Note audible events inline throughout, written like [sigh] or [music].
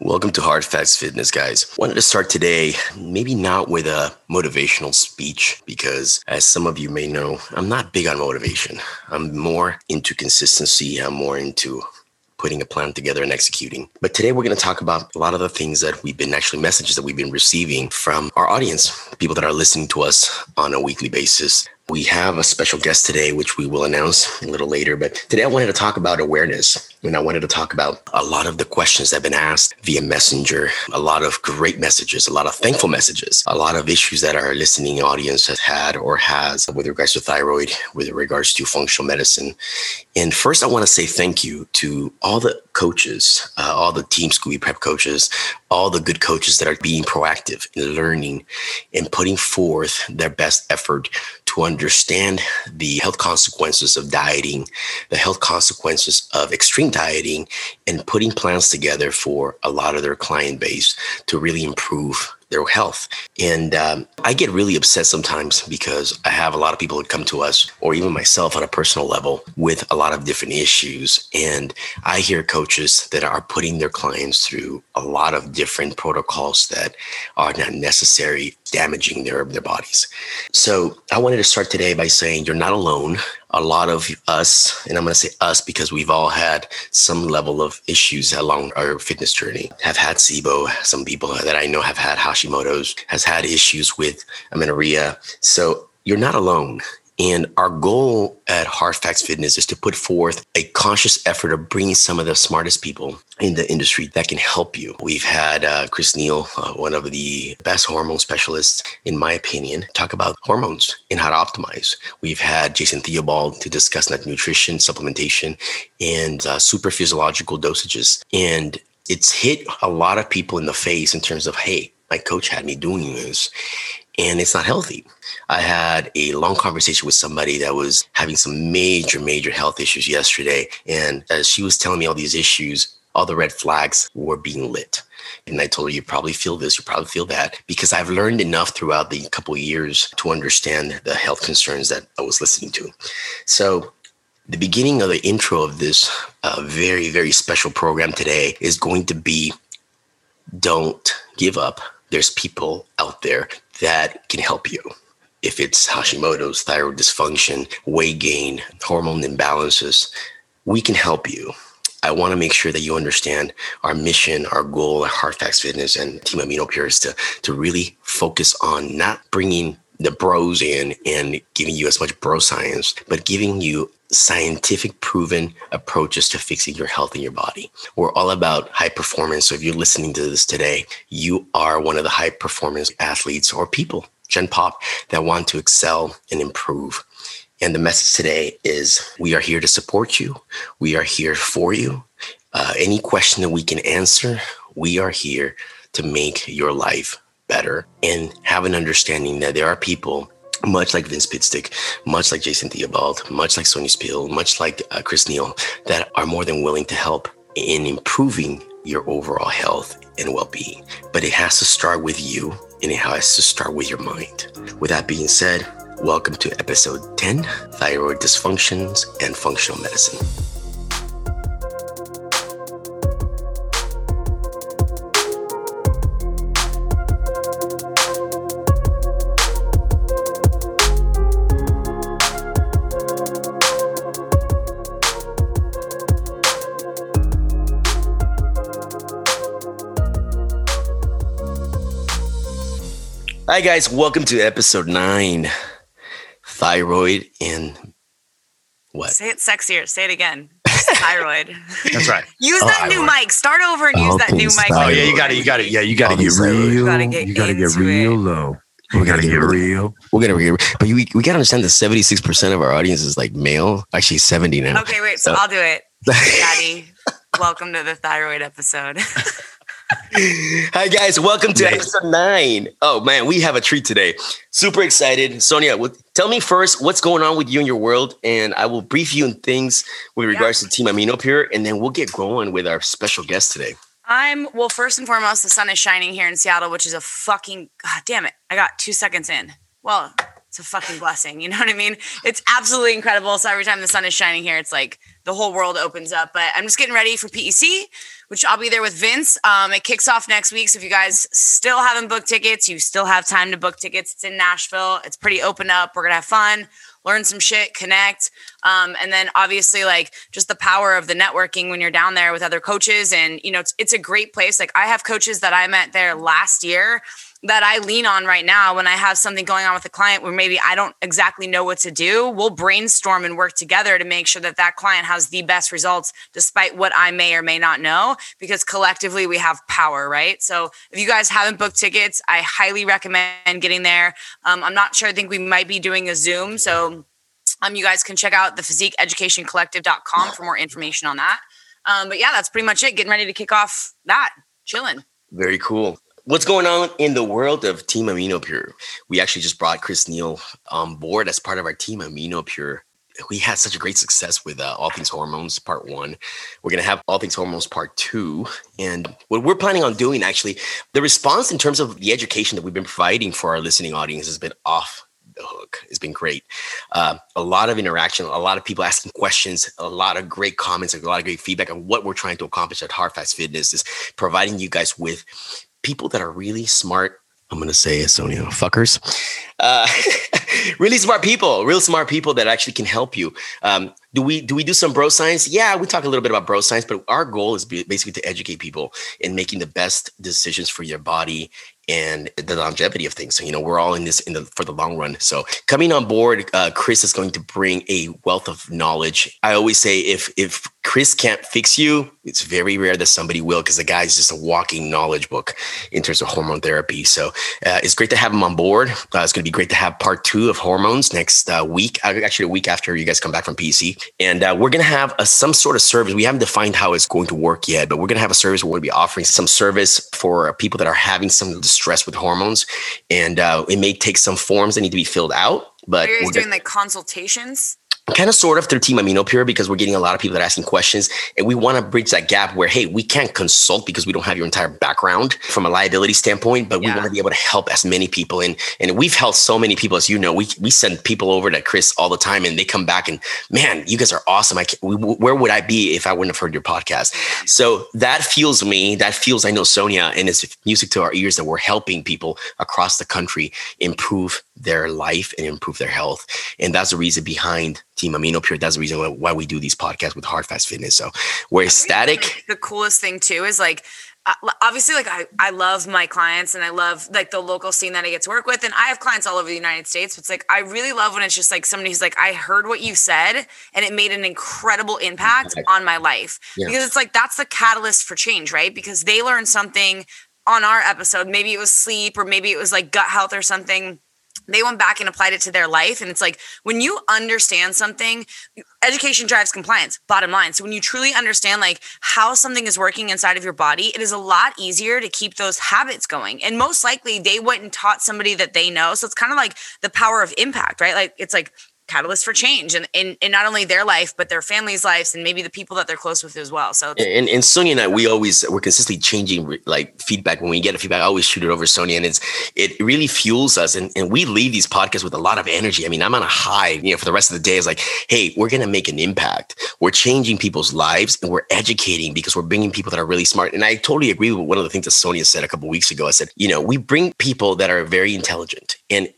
Welcome to Hard Facts Fitness, guys. Wanted to start today, maybe not with a motivational speech, because as some of you may know, I'm not big on motivation. I'm more into consistency. I'm more into putting a plan together and executing. But today we're going to talk about a lot of the things that we've been actually messages that we've been receiving from our audience, people that are listening to us on a weekly basis. We have a special guest today, which we will announce a little later. But today I wanted to talk about awareness. And I wanted to talk about a lot of the questions that have been asked via Messenger, a lot of great messages, a lot of thankful messages, a lot of issues that our listening audience has had or has with regards to thyroid, with regards to functional medicine. And first, I want to say thank you to all the coaches, uh, all the Team Scooby Prep coaches, all the good coaches that are being proactive in learning and putting forth their best effort to understand the health consequences of dieting, the health consequences of extreme dieting, and putting plans together for a lot of their client base to really improve their health. And um, I get really upset sometimes because I have a lot of people that come to us, or even myself on a personal level, with a lot of different issues. And I hear coaches that are putting their clients through a lot of different protocols that are not necessary, damaging their, their bodies. So I wanted to start today by saying you're not alone a lot of us, and I'm going to say us because we've all had some level of issues along our fitness journey, have had SIBO. Some people that I know have had Hashimoto's, has had issues with amenorrhea. So you're not alone. And our goal at Hard Facts Fitness is to put forth a conscious effort of bringing some of the smartest people in the industry that can help you. We've had uh, Chris Neal, uh, one of the best hormone specialists, in my opinion, talk about hormones and how to optimize. We've had Jason Theobald to discuss nutrition, supplementation, and uh, super physiological dosages. And it's hit a lot of people in the face in terms of, hey, my coach had me doing this and it's not healthy. I had a long conversation with somebody that was having some major, major health issues yesterday. And as she was telling me all these issues, all the red flags were being lit. And I told her, you probably feel this, you probably feel that, because I've learned enough throughout the couple years to understand the health concerns that I was listening to. So the beginning of the intro of this uh, very, very special program today is going to be don't give up. There's people out there that can help you. If it's Hashimoto's, thyroid dysfunction, weight gain, hormone imbalances, we can help you. I want to make sure that you understand our mission, our goal at Hard Facts Fitness and Team Aminopure is to, to really focus on not bringing the bros in and giving you as much bro science, but giving you scientific proven approaches to fixing your health in your body. We're all about high performance. So if you're listening to this today, you are one of the high performance athletes or people, Gen Pop, that want to excel and improve. And the message today is we are here to support you. We are here for you. Uh, any question that we can answer, we are here to make your life better and have an understanding that there are people much like Vince Pitstick, much like Jason Theobald, much like Sonia Spil, much like uh, Chris Neal, that are more than willing to help in improving your overall health and well-being. But it has to start with you and it has to start with your mind. With that being said, welcome to episode 10, Thyroid Dysfunctions and Functional Medicine. Hi, guys. Welcome to episode nine Thyroid and what? Say it sexier. Say it again. [laughs] Thyroid. That's right. use oh, that new mic. Start over and use oh, that new mic. Oh, yeah. You got it. You got it. Yeah. You got to get real. You got to get, gotta get real it. low. We gotta get real. We're gonna get, real. but we, we gotta understand that seventy six percent of our audience is like male. Actually, seventy now. Okay, wait. So, so I'll do it. [laughs] Daddy, welcome to the thyroid episode. [laughs] Hi guys, welcome to episode nine. Oh man, we have a treat today. Super excited. Sonia, tell me first what's going on with you and your world, and I will brief you on things with regards yeah. to Team Aminopure, and then we'll get going with our special guest today. I'm well. First and foremost, the sun is shining here in Seattle, which is a fucking god damn it. I got two seconds in. Well, it's a fucking blessing. You know what I mean? It's absolutely incredible. So every time the sun is shining here, it's like the whole world opens up. But I'm just getting ready for PEC, which I'll be there with Vince. Um, it kicks off next week. So if you guys still haven't booked tickets, you still have time to book tickets. It's in Nashville. It's pretty open up. We're gonna have fun learn some shit, connect. Um, and then obviously like just the power of the networking when you're down there with other coaches. And, you know, it's, it's a great place. Like I have coaches that I met there last year that I lean on right now when I have something going on with a client where maybe I don't exactly know what to do, we'll brainstorm and work together to make sure that that client has the best results despite what I may or may not know because collectively we have power, right? So if you guys haven't booked tickets, I highly recommend getting there. Um, I'm not sure, I think we might be doing a Zoom. So um, you guys can check out the physiqueeducationcollective.com for more information on that. Um, but yeah, that's pretty much it. Getting ready to kick off that, chilling. Very cool. What's going on in the world of Team Aminopure? We actually just brought Chris Neal on board as part of our Team Aminopure. We had such a great success with uh, All Things Hormones Part One. We're gonna have All Things Hormones Part Two, and what we're planning on doing actually, the response in terms of the education that we've been providing for our listening audience has been off the hook. It's been great. Uh, a lot of interaction, a lot of people asking questions, a lot of great comments, a lot of great feedback on what we're trying to accomplish at Hard Facts Fitness is providing you guys with people that are really smart. I'm gonna say Sonia fuckers, uh, [laughs] really smart people, real smart people that actually can help you. Um, do we do we do some bro science? Yeah, we talk a little bit about bro science, but our goal is basically to educate people in making the best decisions for your body and the longevity of things. So, you know, we're all in this in the for the long run. So, coming on board, uh, Chris is going to bring a wealth of knowledge. I always say, if if Chris can't fix you, it's very rare that somebody will, because the guy is just a walking knowledge book in terms of hormone therapy. So, uh, it's great to have him on board. Uh, it's going to be great to have part two of hormones next uh, week. Uh, actually, a week after you guys come back from PC, and uh, we're going to have a, some sort of service. We haven't defined how it's going to work yet, but we're going to have a service. Where to be offering some service for people that are having some stress with hormones, and uh, it may take some forms that need to be filled out. But are you guys doing like consultations? Kind of sort of through Team Aminopure because we're getting a lot of people that are asking questions and we want to bridge that gap where, hey, we can't consult because we don't have your entire background from a liability standpoint, but yeah. we want to be able to help as many people. And and we've helped so many people, as you know, we, we send people over to Chris all the time and they come back and man, you guys are awesome. I can't, we, where would I be if I wouldn't have heard your podcast? So that fuels me. That feels, I know Sonia and it's music to our ears that we're helping people across the country improve their life and improve their health. And that's the reason behind Team Aminopure. That's the reason why, why we do these podcasts with Hard Facts Fitness. So we're ecstatic. Like the coolest thing too is like uh, obviously like I, I love my clients and I love like the local scene that I get to work with and I have clients all over the United States. But it's like I really love when it's just like somebody who's like I heard what you said and it made an incredible impact on my life yeah. because it's like that's the catalyst for change, right? Because they learned something on our episode. Maybe it was sleep or maybe it was like gut health or something they went back and applied it to their life. And it's like when you understand something, education drives compliance, bottom line. So when you truly understand like how something is working inside of your body, it is a lot easier to keep those habits going. And most likely they went and taught somebody that they know. So it's kind of like the power of impact, right? Like it's like catalyst for change and in, in not only their life but their families' lives and maybe the people that they're close with as well. So and, and Sonia and I, we always we're consistently changing like feedback when we get a feedback. I always shoot it over Sonia, and it's it really fuels us, and, and we leave these podcasts with a lot of energy. I mean, I'm on a high, you know, for the rest of the day. It's like, hey, we're gonna make an impact. We're changing people's lives, and we're educating because we're bringing people that are really smart. And I totally agree with one of the things that Sonia said a couple weeks ago. I said, you know, we bring people that are very intelligent and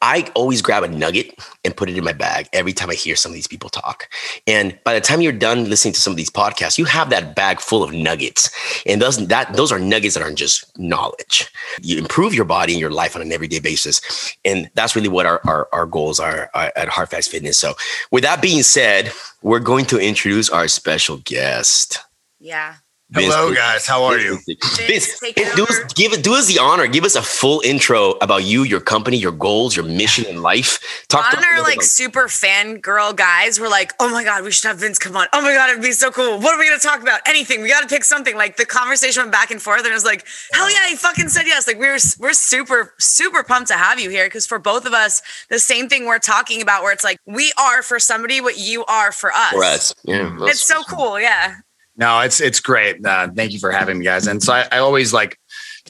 I always grab a nugget and put it in my bag every time I hear some of these people talk. And by the time you're done listening to some of these podcasts, you have that bag full of nuggets. And those that those are nuggets that aren't just knowledge. You improve your body and your life on an everyday basis. And that's really what our, our, our goals are at Hard Facts Fitness. So with that being said, we're going to introduce our special guest. Yeah. Vince, Hello, guys. How are you? Vince, do us, give it, do us the honor. Give us a full intro about you, your company, your goals, your mission in life. Talk to our like super fan girl guys. We're like, oh my god, we should have Vince come on. Oh my god, it'd be so cool. What are we gonna talk about? Anything. We got to pick something. Like the conversation went back and forth, and it was like, hell yeah, he fucking said yes. Like we were, we're super, super pumped to have you here because for both of us, the same thing we're talking about, where it's like we are for somebody what you are for us. For us, yeah. It's so cool. Yeah. No, it's it's great. Uh, thank you for having me, guys. And so I, I always like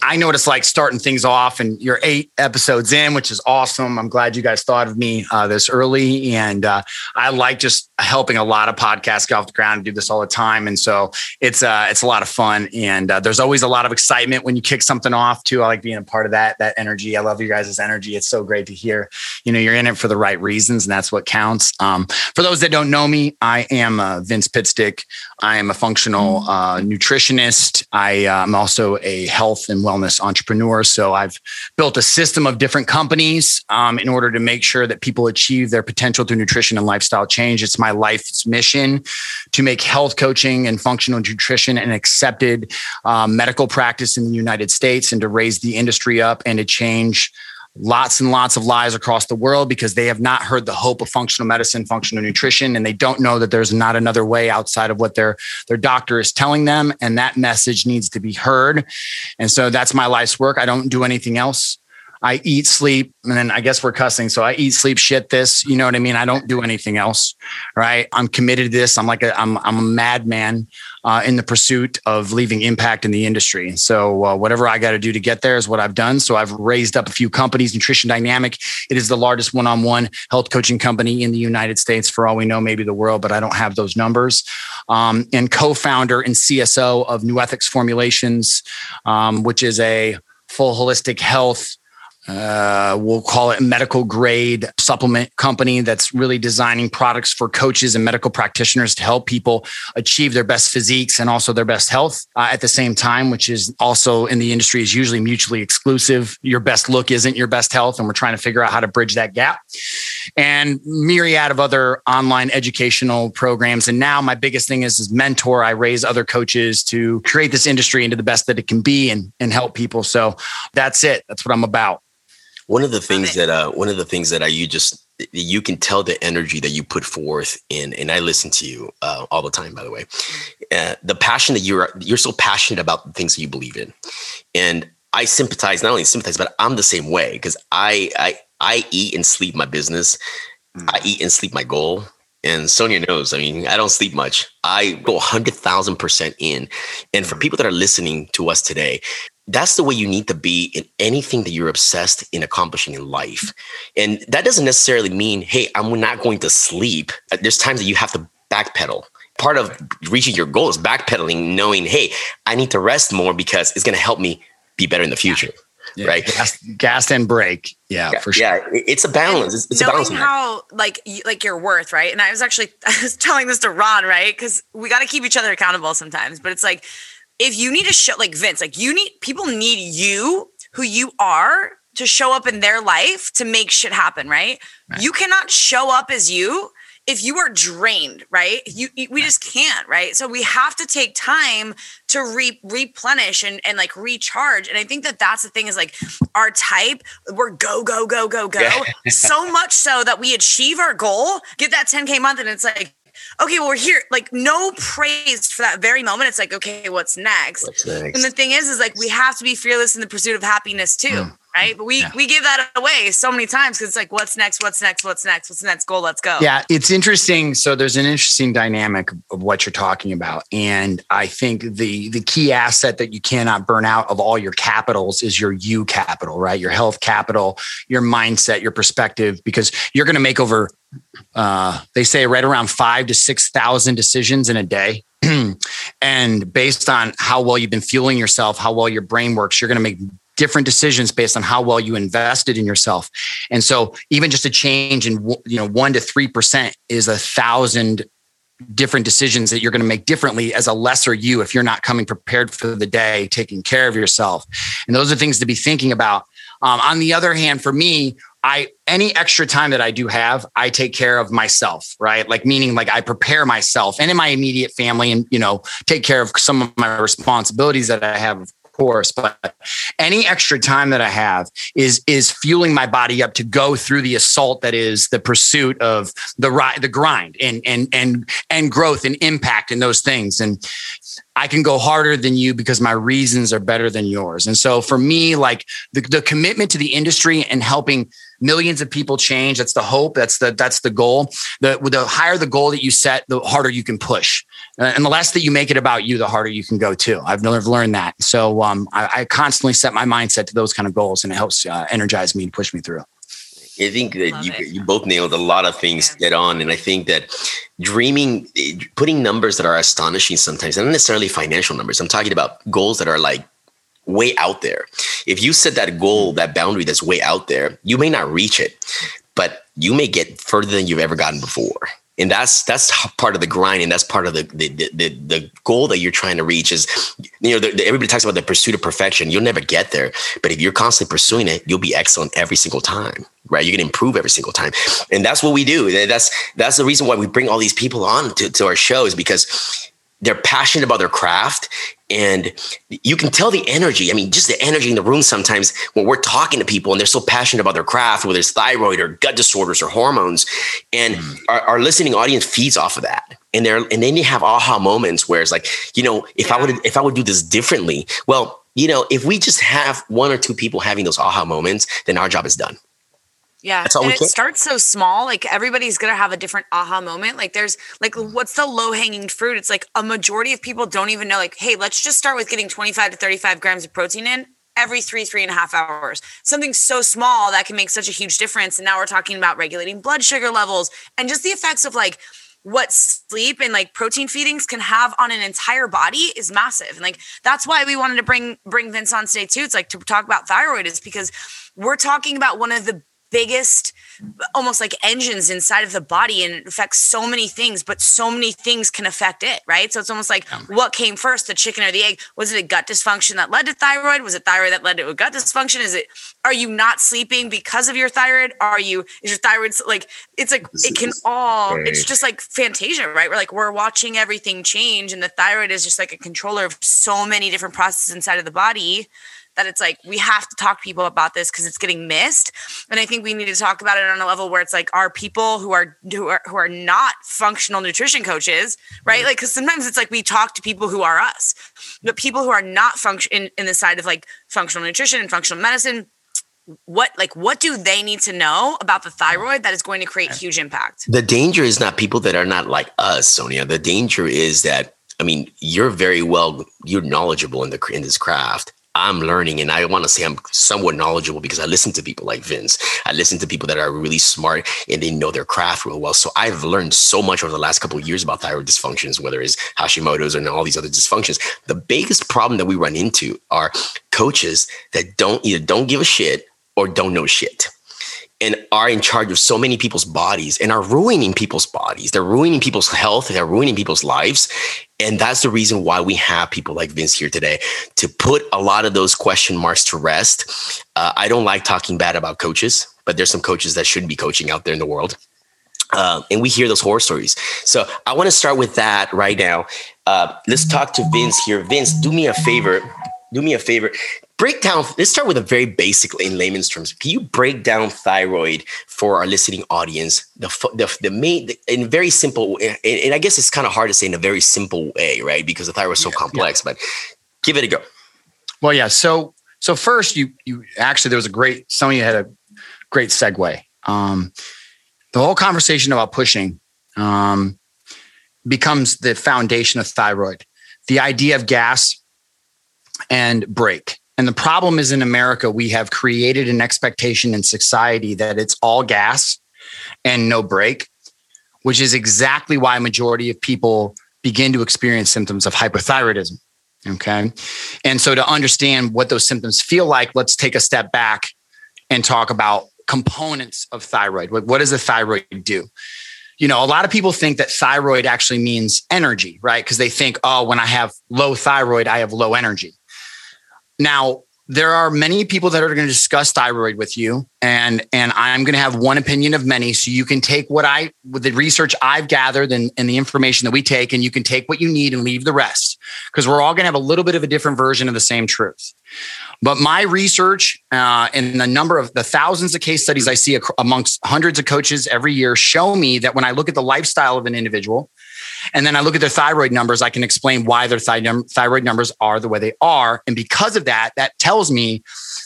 I know what it's like starting things off, and you're eight episodes in, which is awesome. I'm glad you guys thought of me uh, this early, and uh, I like just helping a lot of podcasts get off the ground. do this all the time, and so it's uh, it's a lot of fun, and uh, there's always a lot of excitement when you kick something off too. I like being a part of that that energy. I love you guys' energy. It's so great to hear. You know, you're in it for the right reasons, and that's what counts. Um, for those that don't know me, I am uh, Vince Pitstick. I am a functional uh, nutritionist. I am also a health and wellness entrepreneur. So I've built a system of different companies um, in order to make sure that people achieve their potential through nutrition and lifestyle change. It's my life's mission to make health coaching and functional nutrition an accepted um, medical practice in the United States and to raise the industry up and to change lots and lots of lies across the world because they have not heard the hope of functional medicine, functional nutrition, and they don't know that there's not another way outside of what their their doctor is telling them. And that message needs to be heard. And so that's my life's work. I don't do anything else. I eat, sleep, and then I guess we're cussing. So I eat, sleep, shit this. You know what I mean? I don't do anything else. Right. I'm committed to this. I'm like a I'm I'm a madman uh, in the pursuit of leaving impact in the industry. So uh, whatever I got to do to get there is what I've done. So I've raised up a few companies. Nutrition Dynamic. It is the largest one-on-one health coaching company in the United States, for all we know, maybe the world, but I don't have those numbers. Um, and co-founder and CSO of NuEthix Formulations, um, which is a full holistic health uh, we'll call it a medical grade supplement company that's really designing products for coaches and medical practitioners to help people achieve their best physiques and also their best health uh, at the same time, which is also in the industry is usually mutually exclusive. Your best look isn't your best health, and we're trying to figure out how to bridge that gap. And myriad of other online educational programs. And now my biggest thing is, is mentor. I raise other coaches to create this industry into the best that it can be and, and help people. So that's it. That's what I'm about. One of the things that uh, one of the things that I you just you can tell the energy that you put forth in, and I listen to you uh, all the time. By the way, uh, the passion that you're you're so passionate about the things that you believe in, and I sympathize. Not only sympathize, but I'm the same way because I I I eat and sleep my business. Mm. I eat and sleep my goal. And Sonia knows, I mean, I don't sleep much. I go 100,000% in. And for mm. people that are listening to us today, that's the way you need to be in anything that you're obsessed in accomplishing in life. And that doesn't necessarily mean, hey, I'm not going to sleep. Uh, there's times that you have to backpedal. Part of reaching your goal is backpedaling, knowing, hey, I need to rest more because it's going to help me be better in the future. Yeah. Right, gas, gas, and brake. Yeah, yeah, for sure. Yeah, it's a balance. It's, it's knowing a balance. how like you, like your worth, right? And I was actually [laughs] I was telling this to Ron, right? Because we got to keep each other accountable sometimes. But it's like if you need to show like Vince, like you need people need you who you are to show up in their life to make shit happen, right? right. You cannot show up as you if you are drained, right? You, you we just can't, right? So we have to take time to re- replenish and and like recharge. And I think that that's the thing is like our type, we're go go go go go, yeah. so much so that we achieve our goal, get that 10k month, and it's like okay, well, we're here. Like, no praise for that very moment. It's like, okay, what's next? What's next? And the thing is, is like we have to be fearless in the pursuit of happiness too. Mm. Right. But we yeah. we give that away so many times because it's like, what's next? What's next? What's next? What's the next goal? Let's go. Yeah, it's interesting. So there's an interesting dynamic of what you're talking about. And I think the the key asset that you cannot burn out of all your capitals is your you capital, right? Your health capital, your mindset, your perspective, because you're going to make over uh, they say right around five to 6,000 decisions in a day. [clears throat] and based on how well you've been fueling yourself, how well your brain works, you're going to make different decisions based on how well you invested in yourself. And so even just a change in, you know, one to 3% is a thousand different decisions that you're going to make differently as a lesser you if you're not coming prepared for the day, taking care of yourself. And those are things to be thinking about. Um, on the other hand, for me, I any extra time that I do have, I take care of myself, right? Like meaning like I prepare myself and in my immediate family and you know, take care of some of my responsibilities that I have of course, but any extra time that I have is is fueling my body up to go through the assault that is the pursuit of the ride, the grind and and and and growth and impact and those things. And I can go harder than you because my reasons are better than yours. And so for me, like the, the commitment to the industry and helping millions of people change, that's the hope. That's the, that's the goal. The, the higher the goal that you set, the harder you can push. Uh, and the less that you make it about you, the harder you can go too. I've learned that. So um, I, I, constantly set my mindset to those kind of goals and it helps uh, energize me and push me through. I think that you, you both nailed a lot of things yeah. dead on. And I think that dreaming, putting numbers that are astonishing sometimes, not necessarily financial numbers. I'm talking about goals that are like way out there. If you set that goal, hmm. that boundary that's way out there, you may not reach it, but you may get further than you've ever gotten before. And that's that's part of the grind and that's part of the the, the, the goal that you're trying to reach is you know the, the, everybody talks about the pursuit of perfection. You'll never get there but if you're constantly pursuing it you'll be excellent every single time right? You can improve every single time. And that's what we do. That's that's the reason why we bring all these people on to, to our shows because they're passionate about their craft and you can tell the energy. I mean, just the energy in the room sometimes when we're talking to people and they're so passionate about their craft, whether it's thyroid or gut disorders or hormones, and mm. our, our, listening audience feeds off of that. And they're and then you have aha moments where it's like, you know, if yeah. I would if I would do this differently, well, you know, if we just have one or two people having those aha moments, then our job is done. Yeah. That's all and it can. starts so small. Like everybody's going to have a different aha moment. Like there's like, mm-hmm. what's the low hanging fruit? It's like a majority of people don't even know, like, hey, let's just start with getting 25 to 35 grams of protein in every three, three and a half hours. Something so small that can make such a huge difference. And now we're talking about regulating blood sugar levels and just the effects of like, what sleep and like protein feedings can have on an entire body is massive. And like that's why we wanted to bring bring Vince on today too. It's like to talk about thyroid is because we're talking about one of the biggest almost like engines inside of the body and it affects so many things but so many things can affect it right? So it's almost like yeah. what came first the chicken or the egg? Was it a gut dysfunction that led to thyroid? Was it thyroid that led to a gut dysfunction? Is it are you not sleeping because of your thyroid? Are you is your thyroid like it's like it can all it's just like fantasia right? We're like we're watching everything change and the thyroid is just like a controller of so many different processes inside of the body that it's like we have to talk to people about this because it's getting missed. And i think we need to talk about it on a level where it's like our people who are who are who are not functional nutrition coaches right? Mm-hmm. Like because sometimes it's like we talk to people who are us but people who are not function in, in the side of like functional nutrition and functional medicine what like what do they need to know about the thyroid that is going to create huge impact? The danger is not people that are not like us sonia. The danger is that i mean you're very well you're knowledgeable in the in this craft I'm learning and I want to say I'm somewhat knowledgeable because I listen to people like Vince. I listen to people that are really smart and they know their craft real well. So I've learned so much over the last couple years about thyroid dysfunctions, whether it's Hashimoto's and all these other dysfunctions. The biggest problem that we run into are coaches that don't either don't give a shit or don't know shit and are in charge of so many people's bodies and are ruining people's bodies. They're ruining people's health. They're ruining people's lives. And that's the reason why we have people like Vince here today to put a lot of those question marks to rest. Uh, I don't like talking bad about coaches, but there's some coaches that shouldn't be coaching out there in the world. Uh, and we hear those horror stories. So I want to start with that right now. Uh, let's talk to Vince here. Vince, do me a favor. Do me a favor brake down let's start with a very basic in layman's terms. Can you break down thyroid for our listening audience? The the, the main the, in very simple and, and i guess it's kind of hard to say in a very simple way right? Because the thyroid is so yeah, complex yeah. but give it a go. Well yeah so so first you you actually there was a great some of you had a great segue. Um the whole conversation about pushing um becomes the foundation of thyroid. The idea of gas and break and the problem is in America, we have created an expectation in society that it's all gas and no brake, which is exactly why a majority of people begin to experience symptoms of hypothyroidism. Okay. And so to understand what those symptoms feel like, let's take a step back and talk about components of thyroid. What does the thyroid do? You know, a lot of people think that thyroid actually means energy, right? Because they think, oh, when I have low thyroid, I have low energy. Now, there are many people that are going to discuss thyroid with you and and i'm going to have one opinion of many so you can take what i with the research i've gathered and, and the information that we take and you can take what you need and leave the rest because we're all going to have a little bit of a different version of the same truth. But my research uh, and the number of the thousands of case studies i see amongst hundreds of coaches every year show me that when i look at the lifestyle of an individual and then I look at their thyroid numbers, I can explain why their thyroid numbers are the way they are. And because of that, that tells me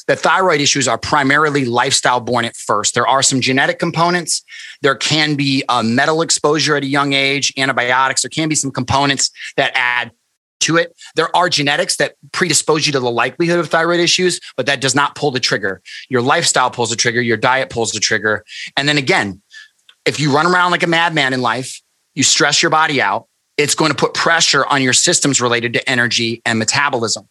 that thyroid issues are primarily lifestyle born at first. There are some genetic components. There can be a metal exposure at a young age, antibiotics. There can be some components that add to it. There are genetics that predispose you to the likelihood of thyroid issues, but that does not pull the trigger. Your lifestyle pulls the trigger, your diet pulls the trigger. And then again, if you run around like a madman in life, you stress your body out, it's going to put pressure on your systems related to energy and metabolism.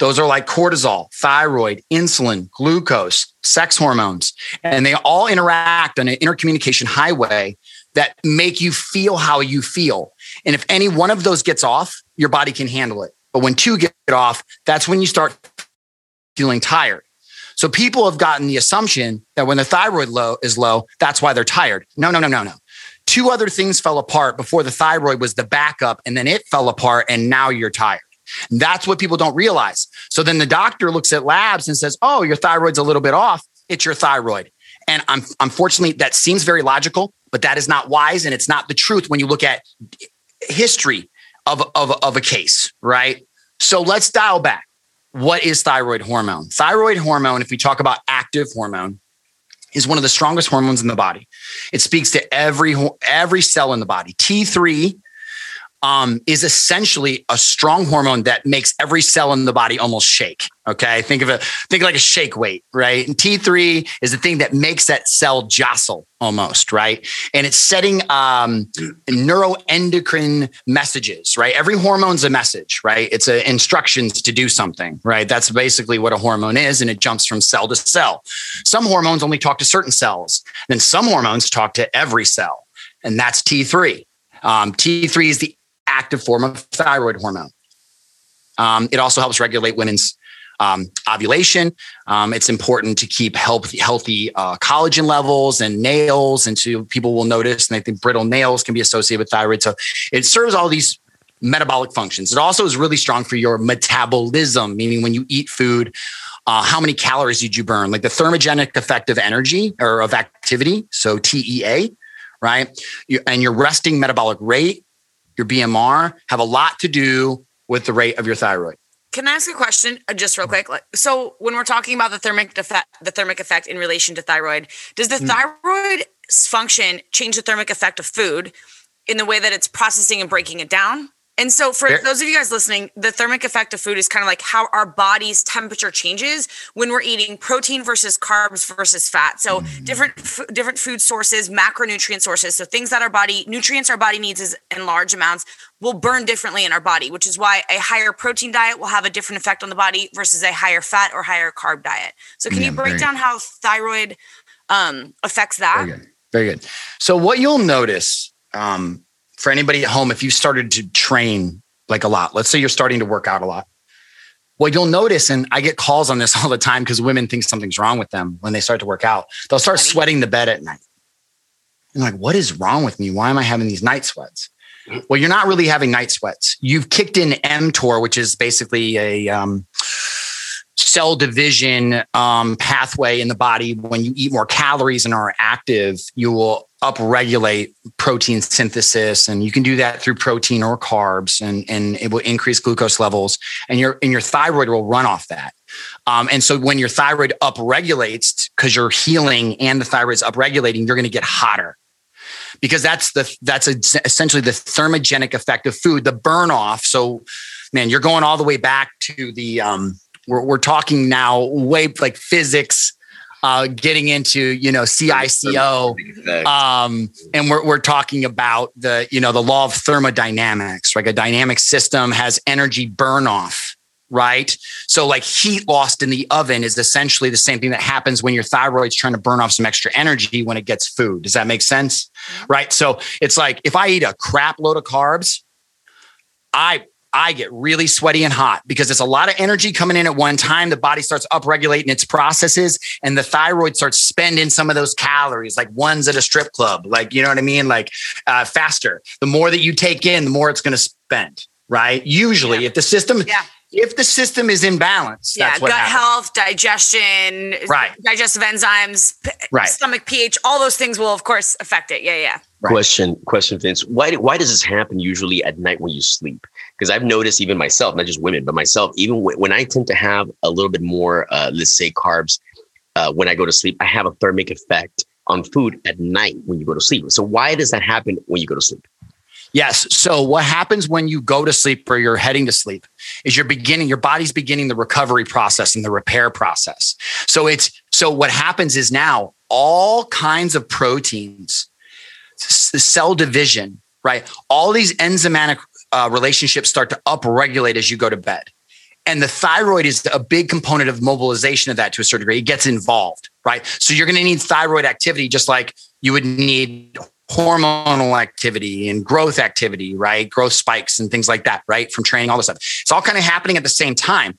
Those are like cortisol, thyroid, insulin, glucose, sex hormones, and they all interact on an intercommunication highway that make you feel how you feel. And if any one of those gets off, your body can handle it. But when two get off, that's when you start feeling tired. So people have gotten the assumption that when the thyroid low is low, that's why they're tired. No, no, no, no, no. Two other things fell apart before the thyroid was the backup, and then it fell apart, and now you're tired. That's what people don't realize. So then the doctor looks at labs and says, "Oh, your thyroid's a little bit off. It's your thyroid." And I'm, unfortunately, that seems very logical, but that is not wise, and it's not the truth when you look at history of, of, of a case, right? So let's dial back. What is thyroid hormone? Thyroid hormone, if we talk about active hormone, is one of the strongest hormones in the body. It speaks to every every cell in the body. T3 um, is essentially a strong hormone that makes every cell in the body almost shake. Okay, think of it, think like a shake weight, right? And T3 is the thing that makes that cell jostle almost, right? And it's setting um, neuroendocrine messages, right? Every hormone's a message, right? It's a instructions to do something, right? That's basically what a hormone is, and it jumps from cell to cell. Some hormones only talk to certain cells, then some hormones talk to every cell, and that's T3. Um, T3 is the active form of thyroid hormone. Um, it also helps regulate women's um, ovulation. Um, it's important to keep healthy, healthy uh, collagen levels and nails. And so people will notice, and I think brittle nails can be associated with thyroid. So it serves all these metabolic functions. It also is really strong for your metabolism, meaning when you eat food, uh, how many calories did you burn? Like the thermogenic effect of energy or of activity, so TEA, right? And your resting metabolic rate your BMR have a lot to do with the rate of your thyroid. Can I ask a question uh, just real quick? Like, so when we're talking about the thermic effect, the thermic effect in relation to thyroid, does the mm. thyroid function change the thermic effect of food in the way that it's processing and breaking it down? And so, for those of you guys listening, the thermic effect of food is kind of like how our body's temperature changes when we're eating protein versus carbs versus fat. So, mm-hmm. different f- different food sources, macronutrient sources, so things that our body nutrients our body needs is in large amounts will burn differently in our body, which is why a higher protein diet will have a different effect on the body versus a higher fat or higher carb diet. So, can yeah, you break down how thyroid um, affects that? Very good. Very good. So, what you'll notice um, for anybody at home, if you started to train like a lot, let's say you're starting to work out a lot, what you'll notice, and I get calls on this [laughs] all the time because women think something's wrong with them when they start to work out. They'll start sweating the bed at night. And like, what is wrong with me? Why am I having these night sweats? Well, you're not really having night sweats. You've kicked in mTOR, which is basically a um, cell division um, pathway in the body. When you eat more calories and are active, you will upregulate protein synthesis and you can do that through protein or carbs and, and it will increase glucose levels and your and your thyroid will run off that. Um, and so when your thyroid upregulates because you're healing and the thyroid is upregulating you're going to get hotter. Because that's the that's essentially the thermogenic effect of food the burn off so man you're going all the way back to the um, we're, we're talking now way like physics uh, getting into you know CICO, um, and we're we're talking about the you know the law of thermodynamics. Like a dynamic system has energy burn off, right? So like heat lost in the oven is essentially the same thing that happens when your thyroid's trying to burn off some extra energy when it gets food. Does that make sense? Right. So it's like if I eat a crap load of carbs, I I get really sweaty and hot because it's a lot of energy coming in at one time. The body starts upregulating its processes and the thyroid starts spending some of those calories, like ones at a strip club, like, you know what I mean? Like uh, faster. The more that you take in, the more it's going to spend, right? Usually, yeah. if the system, yeah. if the system is in balance, yeah, that's what gut happens. health, digestion, Right. digestive enzymes, Right. stomach pH, all those things will of course affect it. Yeah, yeah. Right. Question, question, Vince. Why why does this happen usually at night when you sleep? Because I've noticed even myself, not just women, but myself, even w- when I tend to have a little bit more, uh, let's say, carbs uh, when I go to sleep, I have a thermic effect on food at night when you go to sleep. So why does that happen when you go to sleep? Yes. So what happens when you go to sleep or you're heading to sleep is you're beginning, your body's beginning the recovery process and the repair process. So it's, so what happens is now all kinds of proteins, cell division, right? All these enzymatic uh, relationships start to upregulate as you go to bed. And the thyroid is a big component of mobilization of that to a certain degree. It gets involved, right? So you're going to need thyroid activity just like you would need hormonal activity and growth activity, right? Growth spikes and things like that, right? From training, all this stuff. It's all kind of happening at the same time.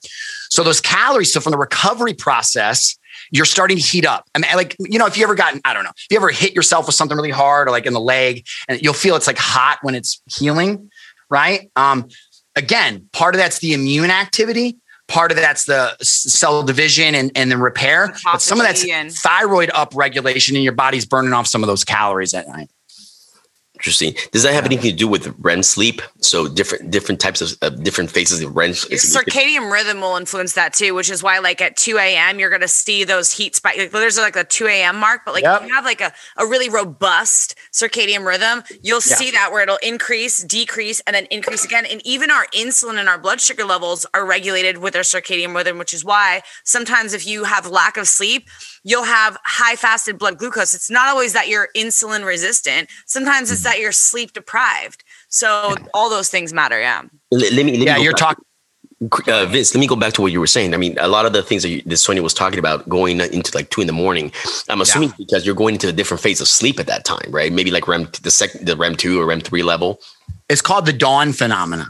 So those calories, so from the recovery process, you're starting to heat up. I mean, like, you know, if you ever gotten, I don't know, if you ever hit yourself with something really hard or like in the leg and you'll feel it's like hot when it's healing, right? Um, again, part of that's the immune activity. Part of that's the cell division and, and the repair. But some of that's and- thyroid upregulation and your body's burning off some of those calories at night. Interesting. Does that have anything to do with REM sleep? So different different types of uh, different phases of REM. Your circadian rhythm will influence that too, which is why, like at 2 a.m., you're going to see those heat spikes. Like, there's like a 2 a.m. mark, but like Yep. if you have like a, a really robust circadian rhythm, you'll Yeah. see that where it'll increase, decrease, and then increase again. And even our insulin and our blood sugar levels are regulated with our circadian rhythm, which is why sometimes if you have lack of sleep, you'll have high fasted blood glucose. It's not always that you're insulin resistant. Sometimes it's that you're sleep deprived. So all those things matter. Yeah. Let, let me. Let Yeah, go you're talking. uh, Vince, let me go back to what you were saying. I mean, a lot of the things that, you, that Sonia was talking about going into like two in the morning, I'm assuming it's because you're going into a different phase of sleep at that time, right? Maybe like REM, the second, the REM two or REM three level. it's called the dawn phenomena.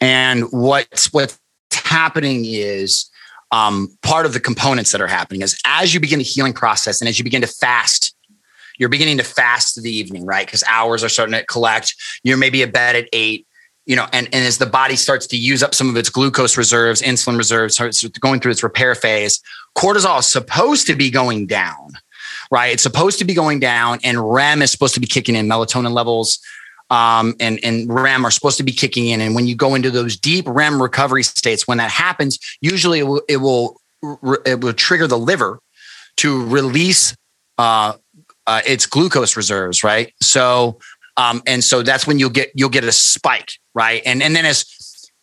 And what's what's happening is um, part of the components that are happening is as you begin the healing process and as you begin to fast, you're beginning to fast the evening, right? Because hours are starting to collect. You're maybe a bed at eight, you know, and, and as the body starts to use up some of its glucose reserves, insulin reserves, starts going through its repair phase, cortisol is supposed to be going down, right? It's supposed to be going down, and REM is supposed to be kicking in melatonin levels um, and and REM are supposed to be kicking in. And when you go into those deep REM recovery states, when that happens, usually it will it will, it will trigger the liver to release uh, uh, its glucose reserves, right? So um, and so that's when you'll get you'll get a spike, right? And and then as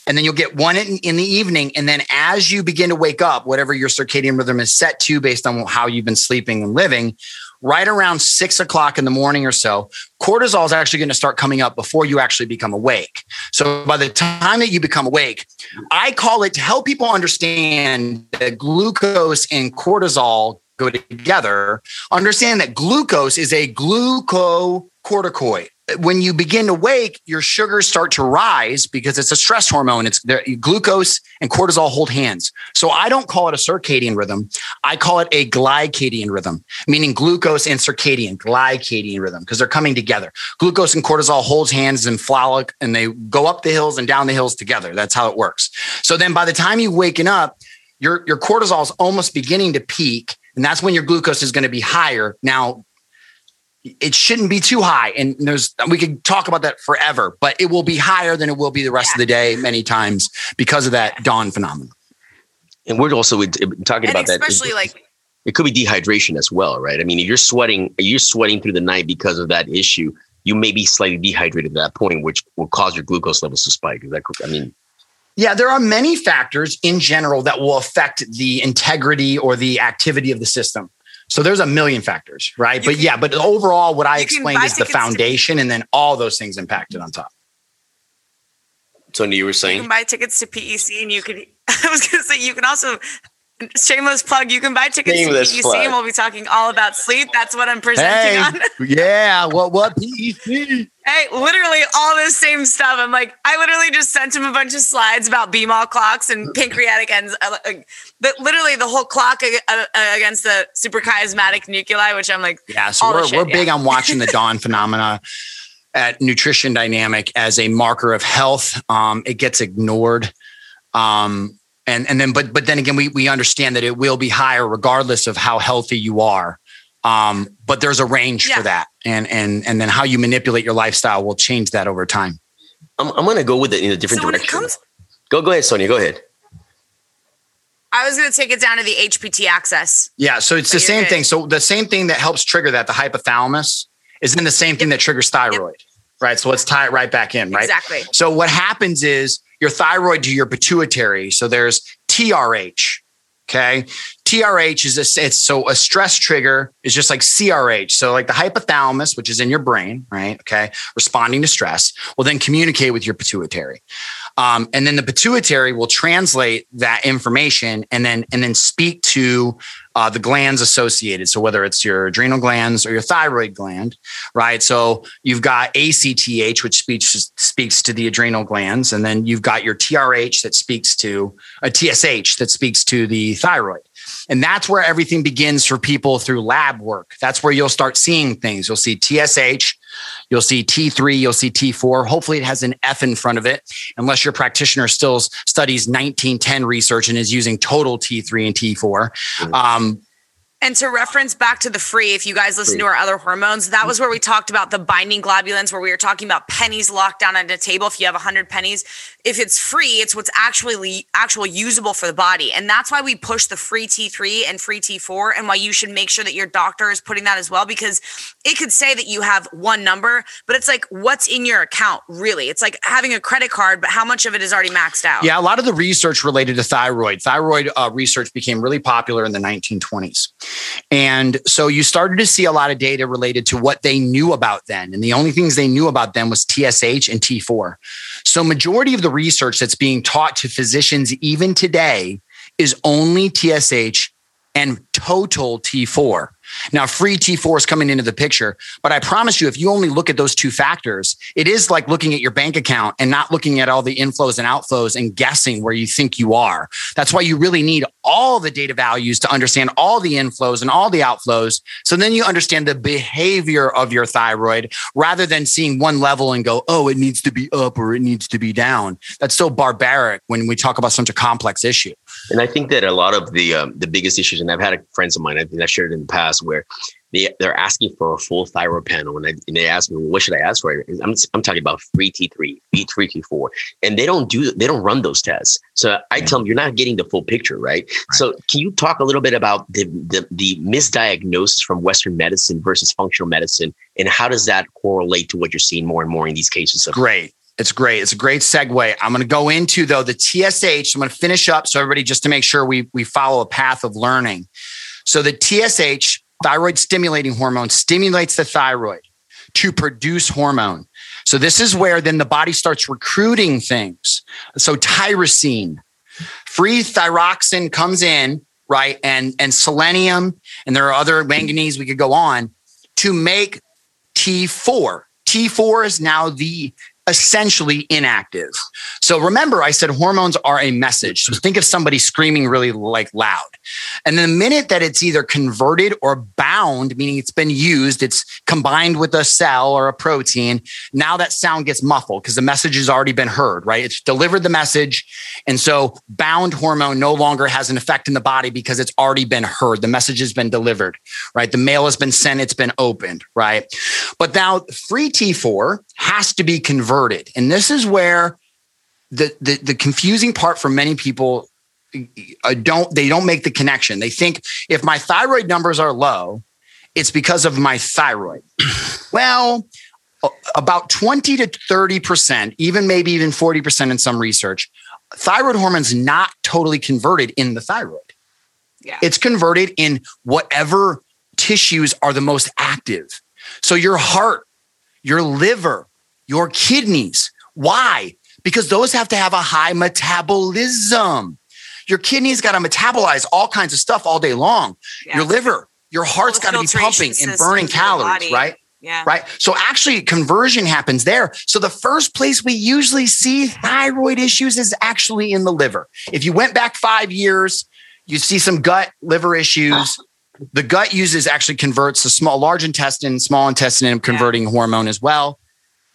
and then you'll get one in, in the evening, and then as you begin to wake up, whatever your circadian rhythm is set to based on how you've been sleeping and living, right around six o'clock in the morning or so, cortisol is actually going to start coming up before you actually become awake. So by the time that you become awake, I call it to help people understand that glucose and cortisol go together. Understand that glucose is a glucocorticoid. When you begin to wake, your sugars start to rise because it's a stress hormone. It's glucose and cortisol hold hands. So I don't call it a circadian rhythm. I call it a glycadian rhythm, meaning glucose and circadian, glycadian rhythm, because they're coming together. Glucose and cortisol holds hands and flalic, and they go up the hills and down the hills together. That's how it works. So then by the time you waking up, your, your cortisol is almost beginning to peak, and that's when your glucose is going to be higher. Now, it shouldn't be too high. And there's we could talk about that forever, but it will be higher than it will be the rest Yeah. of the day many times because of that dawn phenomenon. And we're also uh, talking And about that. especially like it could be dehydration as well, right? I mean, if you're sweating, you're sweating through the night because of that issue. You may be slightly dehydrated at that point, which will cause your glucose levels to spike. Is that? correct? I mean, Yeah, there are many factors in general that will affect the integrity or the activity of the system. So there's a million factors, right? You but can- yeah, but overall, what I you explained is the tickets to- foundation, and then all those things impacted on top. Sonia, you were you saying. can buy tickets to PEC and you can [laughs] I was gonna say you can also shameless plug, you can buy tickets Shameless to PEC plug. and we'll be talking all about sleep. That's what I'm presenting on. [laughs] yeah, what what PEC? Hey, literally all this same stuff. I'm like, I literally just sent him a bunch of slides about BMAL clocks and pancreatic ends. uh, uh, But literally the whole clock uh, against the suprachiasmatic nuclei, which I'm like, Yeah, so we're, shit, we're big on watching the dawn phenomena at Nutrition Dynamic as a marker of health. Um, it gets ignored Um, and and then but but then again we we understand that it will be higher regardless of how healthy you are um, but there's a range yeah. for that and and and then how you manipulate your lifestyle will change that over time i'm, I'm going to go with it in a different so direction comes- go go ahead sonia go ahead I was going to take it down to the HPT axis. Yeah, so it's the same good. thing. So the same thing that helps trigger that, the hypothalamus, is then the same thing that triggers thyroid, yep. right? So let's tie it right back in, right? Exactly. So what happens is your thyroid to your pituitary. So there's TRH. Okay. TRH is a, it's so a stress trigger is just like CRH. So like the hypothalamus, which is in your brain, right? Okay. Responding to stress will then communicate with your pituitary. Um, and then the pituitary will translate that information and then and then speak to uh, the glands associated. So whether it's your adrenal glands or your thyroid gland, right? So you've got ACTH, which speaks speaks to the adrenal glands, and then you've got your TRH that speaks to a TSH that speaks to the thyroid. And that's where everything begins for people through lab work. That's where you'll start seeing things. You'll see TSH, you'll see T3, you'll see T4. Hopefully, it has an F in front of it, unless your practitioner still studies 1910 research and is using total T3 and T4. Mm-hmm. Um, and to reference back to the free, if you guys listen to our other hormones, that was where we talked about the binding globulins, where we were talking about pennies locked down on a table. If you have 100 pennies, if it's free, it's what's actually actual usable for the body. And that's why we push the free T3 and free T4 and why you should make sure that your doctor is putting that as well, because it could say that you have one number, but it's like, what's in your account really? It's like having a credit card, but how much of it is already maxed out? Yeah, a lot of the research related to thyroid, thyroid uh, research became really popular in the 1920s. And so you started to see a lot of data related to what they knew about then. And the only things they knew about them was TSH and T4. So majority of the research that's being taught to physicians even today is only TSH and total T4. Now, free T4 is coming into the picture, but I promise you, if you only look at those two factors, it is like looking at your bank account and not looking at all the inflows and outflows and guessing where you think you are. That's why you really need all the data values to understand all the inflows and all the outflows. So then you understand the behavior of your thyroid rather than seeing one level and go, oh, it needs to be up or it needs to be down. That's so barbaric when we talk about such a complex issue. And I think that a lot of the um, the biggest issues, and I've had friends of mine, I think I shared it in the past, where they they're asking for a full thyroid panel, and, I, and they ask me, well, "What should I ask for?" I'm I'm talking about free T3, B3, T4, and they don't do they don't run those tests. So I tell them, you're not getting the full picture, right? right? So can you talk a little bit about the, the the misdiagnosis from Western medicine versus functional medicine, and how does that correlate to what you're seeing more and more in these cases? Of- Great. It's great. It's a great segue. I'm going to go into though the TSH. I'm going to finish up so everybody just to make sure we we follow a path of learning. So the TSH, thyroid stimulating hormone, stimulates the thyroid to produce hormone. So this is where then the body starts recruiting things. So tyrosine, free thyroxine comes in, right? And and selenium, and there are other manganese we could go on to make T4. T4 is now the essentially inactive. So remember, I said hormones are a message. So think of somebody screaming really like loud. And the minute that it's either converted or bound, meaning it's been used, it's combined with a cell or a protein, now that sound gets muffled because the message has already been heard, right? It's delivered the message. And so bound hormone no longer has an effect in the body because it's already been heard. The message has been delivered, right? The mail has been sent, it's been opened, right? But now free T4 has to be converted. And this is where the, the, the confusing part for many people uh, don't they don't make the connection. They think if my thyroid numbers are low, it's because of my thyroid. [clears throat] well, about 20 to 30%, even maybe even 40% in some research, thyroid hormone's not totally converted in the thyroid. Yeah. It's converted in whatever tissues are the most active. So your heart, your liver, your kidneys. Why? Because those have to have a high metabolism. Your kidneys got to metabolize all kinds of stuff all day long. Yeah. Your liver, your heart's got to be pumping and burning calories, right? Yeah. Right. So actually, conversion happens there. So the first place we usually see thyroid issues is actually in the liver. If you went back five years, you see some gut liver issues. The gut uses actually converts the small, large intestine, small intestine, and converting yeah. hormone as well.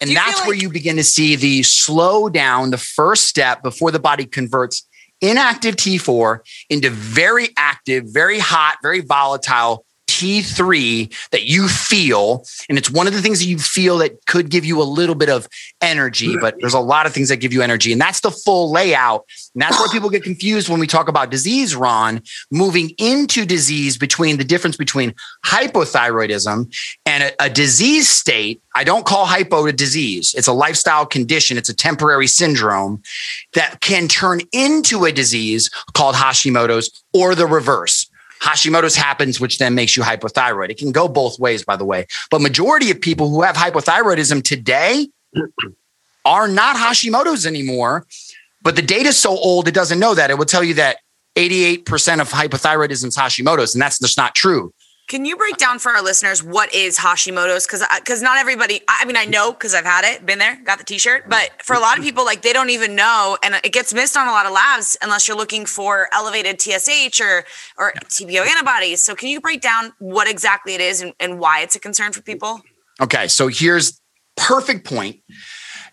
And that's like- where you begin to see the slow down, the first step before the body converts inactive T4 into very active, very hot, very volatile T3 that you feel. And it's one of the things that you feel that could give you a little bit of energy, but there's a lot of things that give you energy. And that's the full layout. And that's where people get confused when we talk about disease, Ron, moving into disease between the difference between hypothyroidism and a, a disease state. I don't call hypo a disease. It's a lifestyle condition. It's a temporary syndrome that can turn into a disease called Hashimoto's or the reverse Hashimoto's happens, which then makes you hypothyroid. It can go both ways, by the way. But majority of people who have hypothyroidism today [clears throat] are not Hashimoto's anymore. But the data is so old, it doesn't know that. It will tell you that 88% of hypothyroidism is Hashimoto's, and that's just not true. Can you break down for our listeners what is Hashimoto's? Because because not everybody. I mean, I know because I've had it, been there, got the T-shirt. But for a lot of people, like they don't even know, and it gets missed on a lot of labs unless you're looking for elevated TSH or or TPO antibodies. So can you break down what exactly it is and, and why it's a concern for people? Okay, so here's perfect point.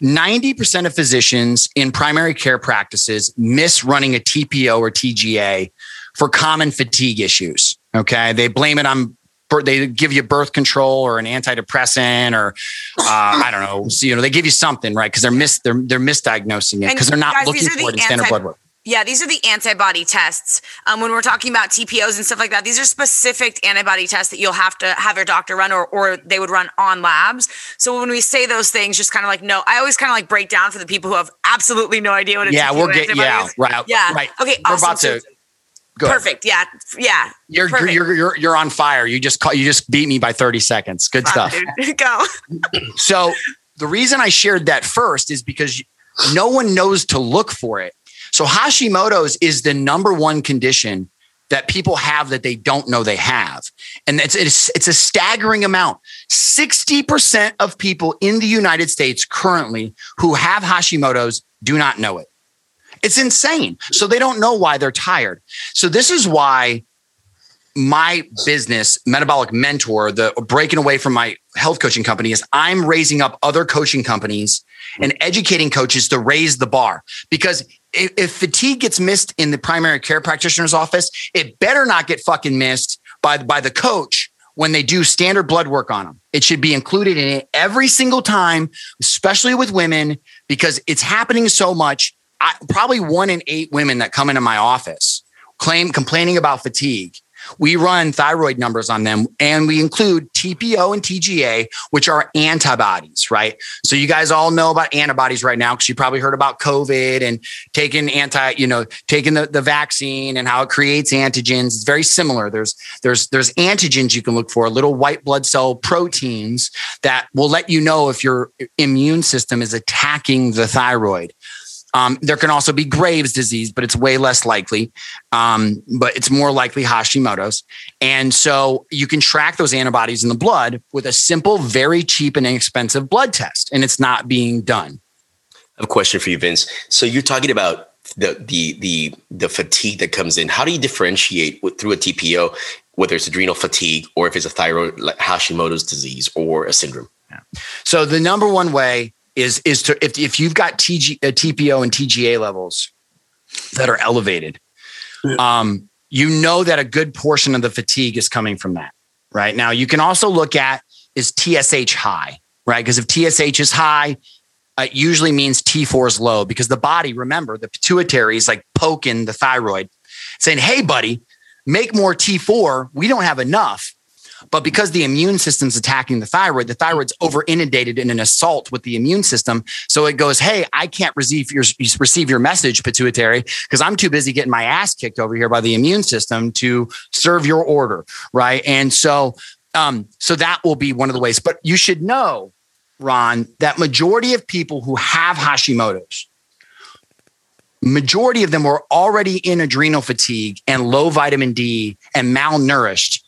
90% of physicians in primary care practices miss running a TPO or TGA for common fatigue issues. Okay. They blame it on they give you birth control or an antidepressant or uh, I don't know. So, you know, they give you something, right? Because they're mis they're they're misdiagnosing it because they're not guys, looking for the it in standard blood work. Yeah, these are the antibody tests. Um, when we're talking about TPOs and stuff like that, these are specific antibody tests that you'll have to have your doctor run or, or they would run on labs. So when we say those things, just kind of like, no, I always kind of like break down for the people who have absolutely no idea what a yeah, TPO we'll get, yeah, right. Yeah. Right. Okay. We're awesome. about to, so, Go Perfect. Yeah. Yeah. You're, you're, you're you're you're on fire. You just call, you just beat me by 30 seconds. Good stuff. [laughs] Go. so the reason I shared that first is because no one knows to look for it. So Hashimoto's is the number one condition that people have that they don't know they have. And it's, it's, it's a staggering amount. 60% of people in the United States currently who have Hashimoto's do not know it. It's insane. So they don't know why they're tired. So this is why my business, Metabolic Mentor, the breaking away from my health coaching company is I'm raising up other coaching companies and educating coaches to raise the bar. Because if, fatigue gets missed in the primary care practitioner's office, it better not get fucking missed by, by the coach when they do standard blood work on them. It should be included in it every single time, especially with women, because it's happening so much. I, probably one in eight women that come into my office claim complaining about fatigue. We run thyroid numbers on them and we include TPO and TGA, which are antibodies, right? So you guys all know about antibodies right now because you probably heard about COVID and taking anti, you know, taking the, the vaccine and how it creates antigens. It's very similar. There's there's there's antigens you can look for, little white blood cell proteins that will let you know if your immune system is attacking the thyroid. Um, there can also be Graves' disease, but it's way less likely. Um, but it's more likely Hashimoto's. And so you can track those antibodies in the blood with a simple, very cheap and inexpensive blood test, and it's not being done. I have a question for you, Vince. So you're talking about the the the the fatigue that comes in. How do you differentiate with, through a TPO whether it's adrenal fatigue or if it's a thyroid like Hashimoto's disease or a syndrome? Yeah. So the number one way is is to if, if you've got TG, uh, TPO and TGA levels that are elevated, um, you know that a good portion of the fatigue is coming from that. Right now, you can also look at is TSH high, right? Because if TSH is high, it usually means T4 is low because the body, remember, the pituitary is like poking the thyroid, saying, "Hey, buddy, make more T4. We don't have enough." But because the immune system's attacking the thyroid, the thyroid's over inundated in an assault with the immune system. So it goes, Hey, I can't receive your, receive your message, pituitary, because I'm too busy getting my ass kicked over here by the immune system to serve your order. Right. And so, um, so that will be one of the ways, but you should know, Ron, that majority of people who have Hashimoto's, majority of them were already in adrenal fatigue and low vitamin D and malnourished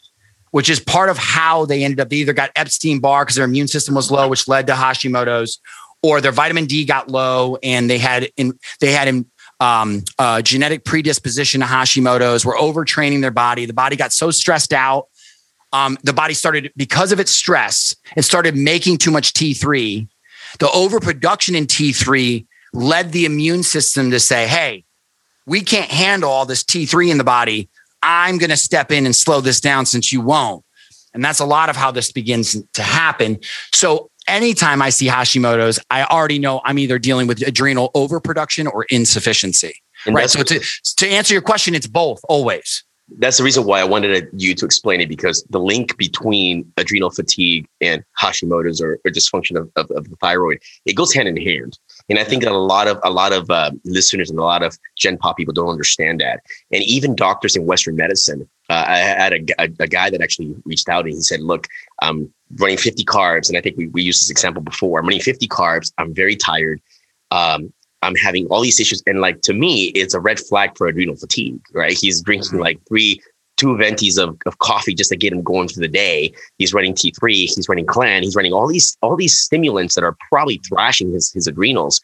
which is part of how they ended up. They either got Epstein Barr because their immune system was low, which led to Hashimoto's, or their vitamin D got low and they had in they had in um, uh, genetic predisposition to Hashimoto's. Were overtraining their body. The body got so stressed out. Um, the body started because of its stress. It started making too much T3. The overproduction in T3 led the immune system to say, "Hey, we can't handle all this T3 in the body. I'm going to step in and slow this down since you won't. And that's a lot of how this begins to happen. So anytime I see Hashimoto's, I already know I'm either dealing with adrenal overproduction or insufficiency. And right. So to, to answer your question, it's both always. That's the reason why I wanted you to explain it because the link between adrenal fatigue and Hashimoto's or, or dysfunction of, of, of, the thyroid, it goes hand in hand. And I think that a lot of a lot of uh, listeners and a lot of Gen Pop people don't understand that. And even doctors in Western medicine, uh, I had a, a, a, guy that actually reached out and he said, "Look, I'm running 50 carbs, and I think we, we used this example before. I'm running 50 carbs. I'm very tired. Um, I'm having all these issues. And like to me, it's a red flag for adrenal fatigue, right? He's drinking mm-hmm. like three, two ventis of, of coffee just to get him going for the day. He's running T3, he's running Clen, he's running all these all these stimulants that are probably thrashing his, his adrenals.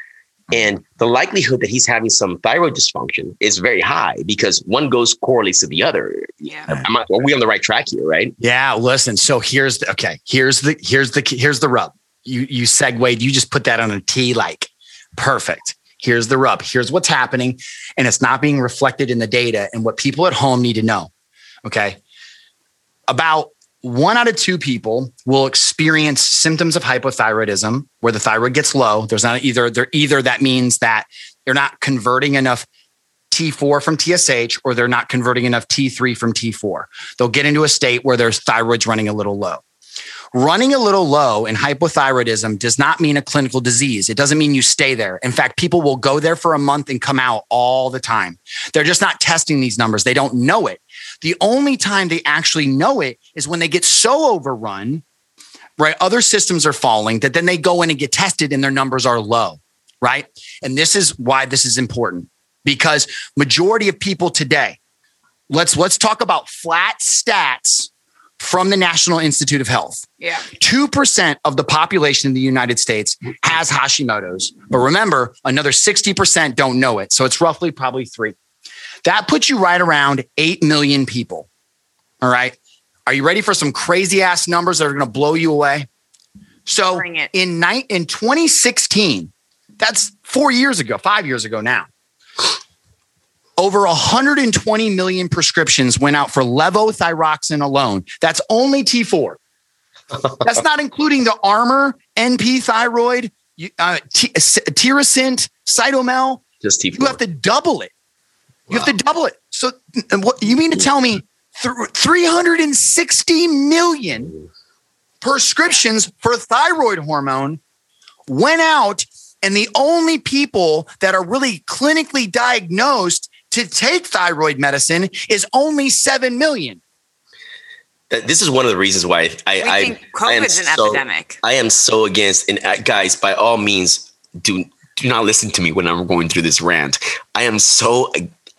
And the likelihood that he's having some thyroid dysfunction is very high because one goes correlates to the other. Yeah. Am I, are we on the right track here, right? Yeah. Listen, so here's the okay, here's the here's the here's the rub. You you segued, you just put that on a T like perfect. Here's the rub. Here's what's happening. And it's not being reflected in the data and what people at home need to know. Okay. About one out of two people will experience symptoms of hypothyroidism where the thyroid gets low. There's not either, they're either that means that they're not converting enough T4 from TSH or they're not converting enough T3 from T4. They'll get into a state where their thyroid's running a little low. Running a little low in hypothyroidism does not mean a clinical disease. It doesn't mean you stay there. In fact, people will go there for a month and come out all the time. They're just not testing these numbers. They don't know it. The only time they actually know it is when they get so overrun, right? Other systems are falling that then they go in and get tested and their numbers are low, right? And this is why this is important because majority of people today, let's let's talk about flat stats from the National Institute of Health. Yeah. 2% of the population in the United States has Hashimoto's. But remember, another 60% don't know it. So it's roughly probably three. That puts you right around 8 million people. All right. Are you ready for some crazy ass numbers that are going to blow you away? So in, ni- in 2016, that's four years ago, five years ago now, over 120 million prescriptions went out for levothyroxine alone. That's only T4. That's not including the Armour, NP thyroid, uh, T- Tirosint, Cytomel. Just T4. You have to double it. You wow. have to double it. So, what you mean to tell me th- 360 million prescriptions for thyroid hormone went out, and the only people that are really clinically diagnosed to take thyroid medicine is only 7 million. This is one of the reasons why I, I, I think COVID's an so, epidemic. I am so against, and uh, guys, by all means, do do not listen to me when I'm going through this rant. I am so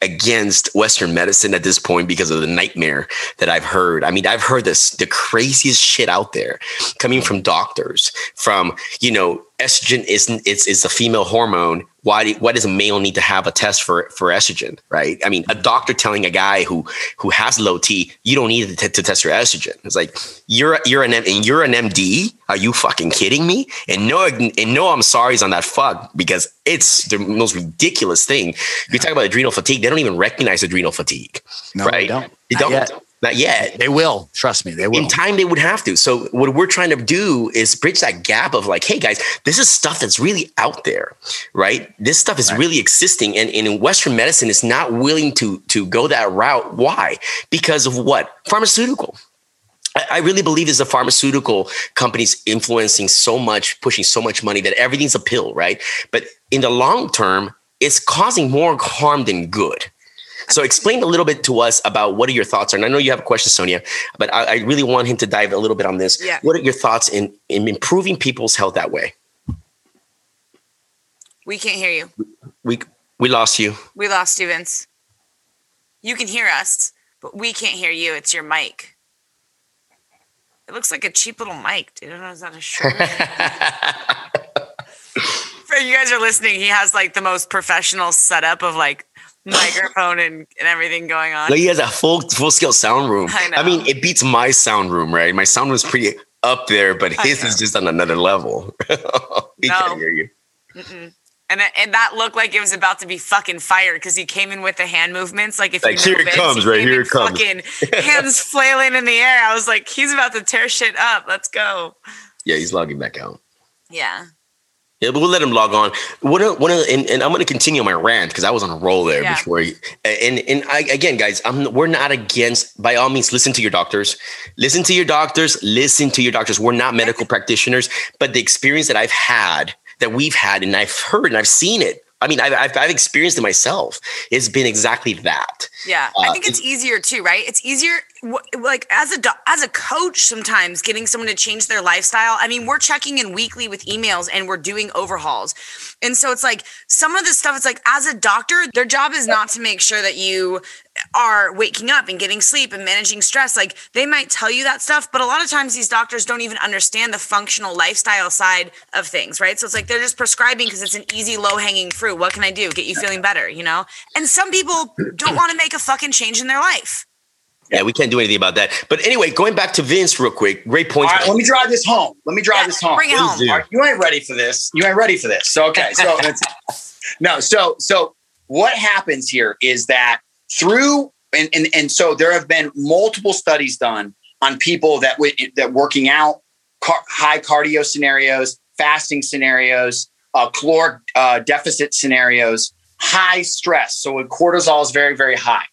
against Western medicine at this point because of the nightmare that I've heard. I mean, I've heard this the craziest shit out there coming from doctors, from you know, estrogen isn't it's is a female hormone why do, why does a male need to have a test for for estrogen right? I mean a doctor telling a guy who who has low t you don't need to, to test your estrogen. It's like you're you're an and you're an md are you fucking kidding me? And no and no i'm sorry, sorry's on that fuck because it's the most ridiculous thing. You talk about adrenal fatigue they don't even recognize adrenal fatigue no, right? they don't, they don't not yet. They will. Trust me, they will. In time, they would have to. So, what we're trying to do is bridge that gap of like, hey, guys, this is stuff that's really out there, right? This stuff is right. really existing. And, and in Western medicine, is not willing to, to go that route. Why? Because of what? Pharmaceutical. I really believe it's the pharmaceutical companies influencing so much, pushing so much money that everything's a pill, right? But in the long term, it's causing more harm than good. So explain a little bit to us about what are your thoughts And I know you have a question, Sonia, but I, I, really want him to dive a little bit on this. Yeah. What are your thoughts in, in improving people's health that way? We can't hear you. We we lost you. We lost you, Vince. You can hear us, but we can't hear you. It's your mic. It looks like a cheap little mic, dude. I don't know. Is that a shirt? [laughs] For you guys are listening, he has like the most professional setup of like microphone and, and everything going on. Like he has a full full scale sound room. I know. I mean, it beats my sound room, right? My sound room is pretty up there, but his is just on another level. [laughs] he no. can't hear you. Mm-mm. And, and that looked like it was about to be fucking fired because he came in with the hand movements. Like if like you here it comes, he right here it comes. Fucking [laughs] hands flailing in the air. I was like, he's about to tear shit up. Let's go. Yeah, he's logging back out. Yeah. Yeah, but we'll let him log on. One of, one of, and, and I'm going to continue my rant because I was on a roll there Yeah. before. He, and and I, again, guys, I'm we're not against. By all means, listen to your doctors. Listen to your doctors. Listen to your doctors. We're not medical practitioners, but the experience that I've had, that we've had, and I've heard and I've seen it. I mean, I've, I've, I've experienced it myself. It's been exactly that. Yeah, I Uh, think it's easier too, right? It's easier, like as a as a coach, sometimes getting someone to change their lifestyle. I mean, we're checking in weekly with emails and we're doing overhauls, and so it's like some of this stuff. It's like as a doctor, their job is not to make sure that you are waking up and getting sleep and managing stress. Like they might tell you that stuff, but a lot of times these doctors don't even understand the functional lifestyle side of things, right? So it's like they're just prescribing because it's an easy, low hanging fruit. What can I do? Get you feeling better, you know? And some people don't want to make a fucking change in their life. Yeah, we can't do anything about that. But anyway, going back to Vince real quick. Great All point. right, let me drive this home. Let me drive Yeah, this home. bring it home. do. All right, you ain't ready for this. You ain't ready for this. So okay, so [laughs] no, so so what happens here is that through and and, and so there have been multiple studies done on people that that working out, car, high cardio scenarios, fasting scenarios, uh, caloric uh, deficit scenarios, high stress. So when cortisol is very very high,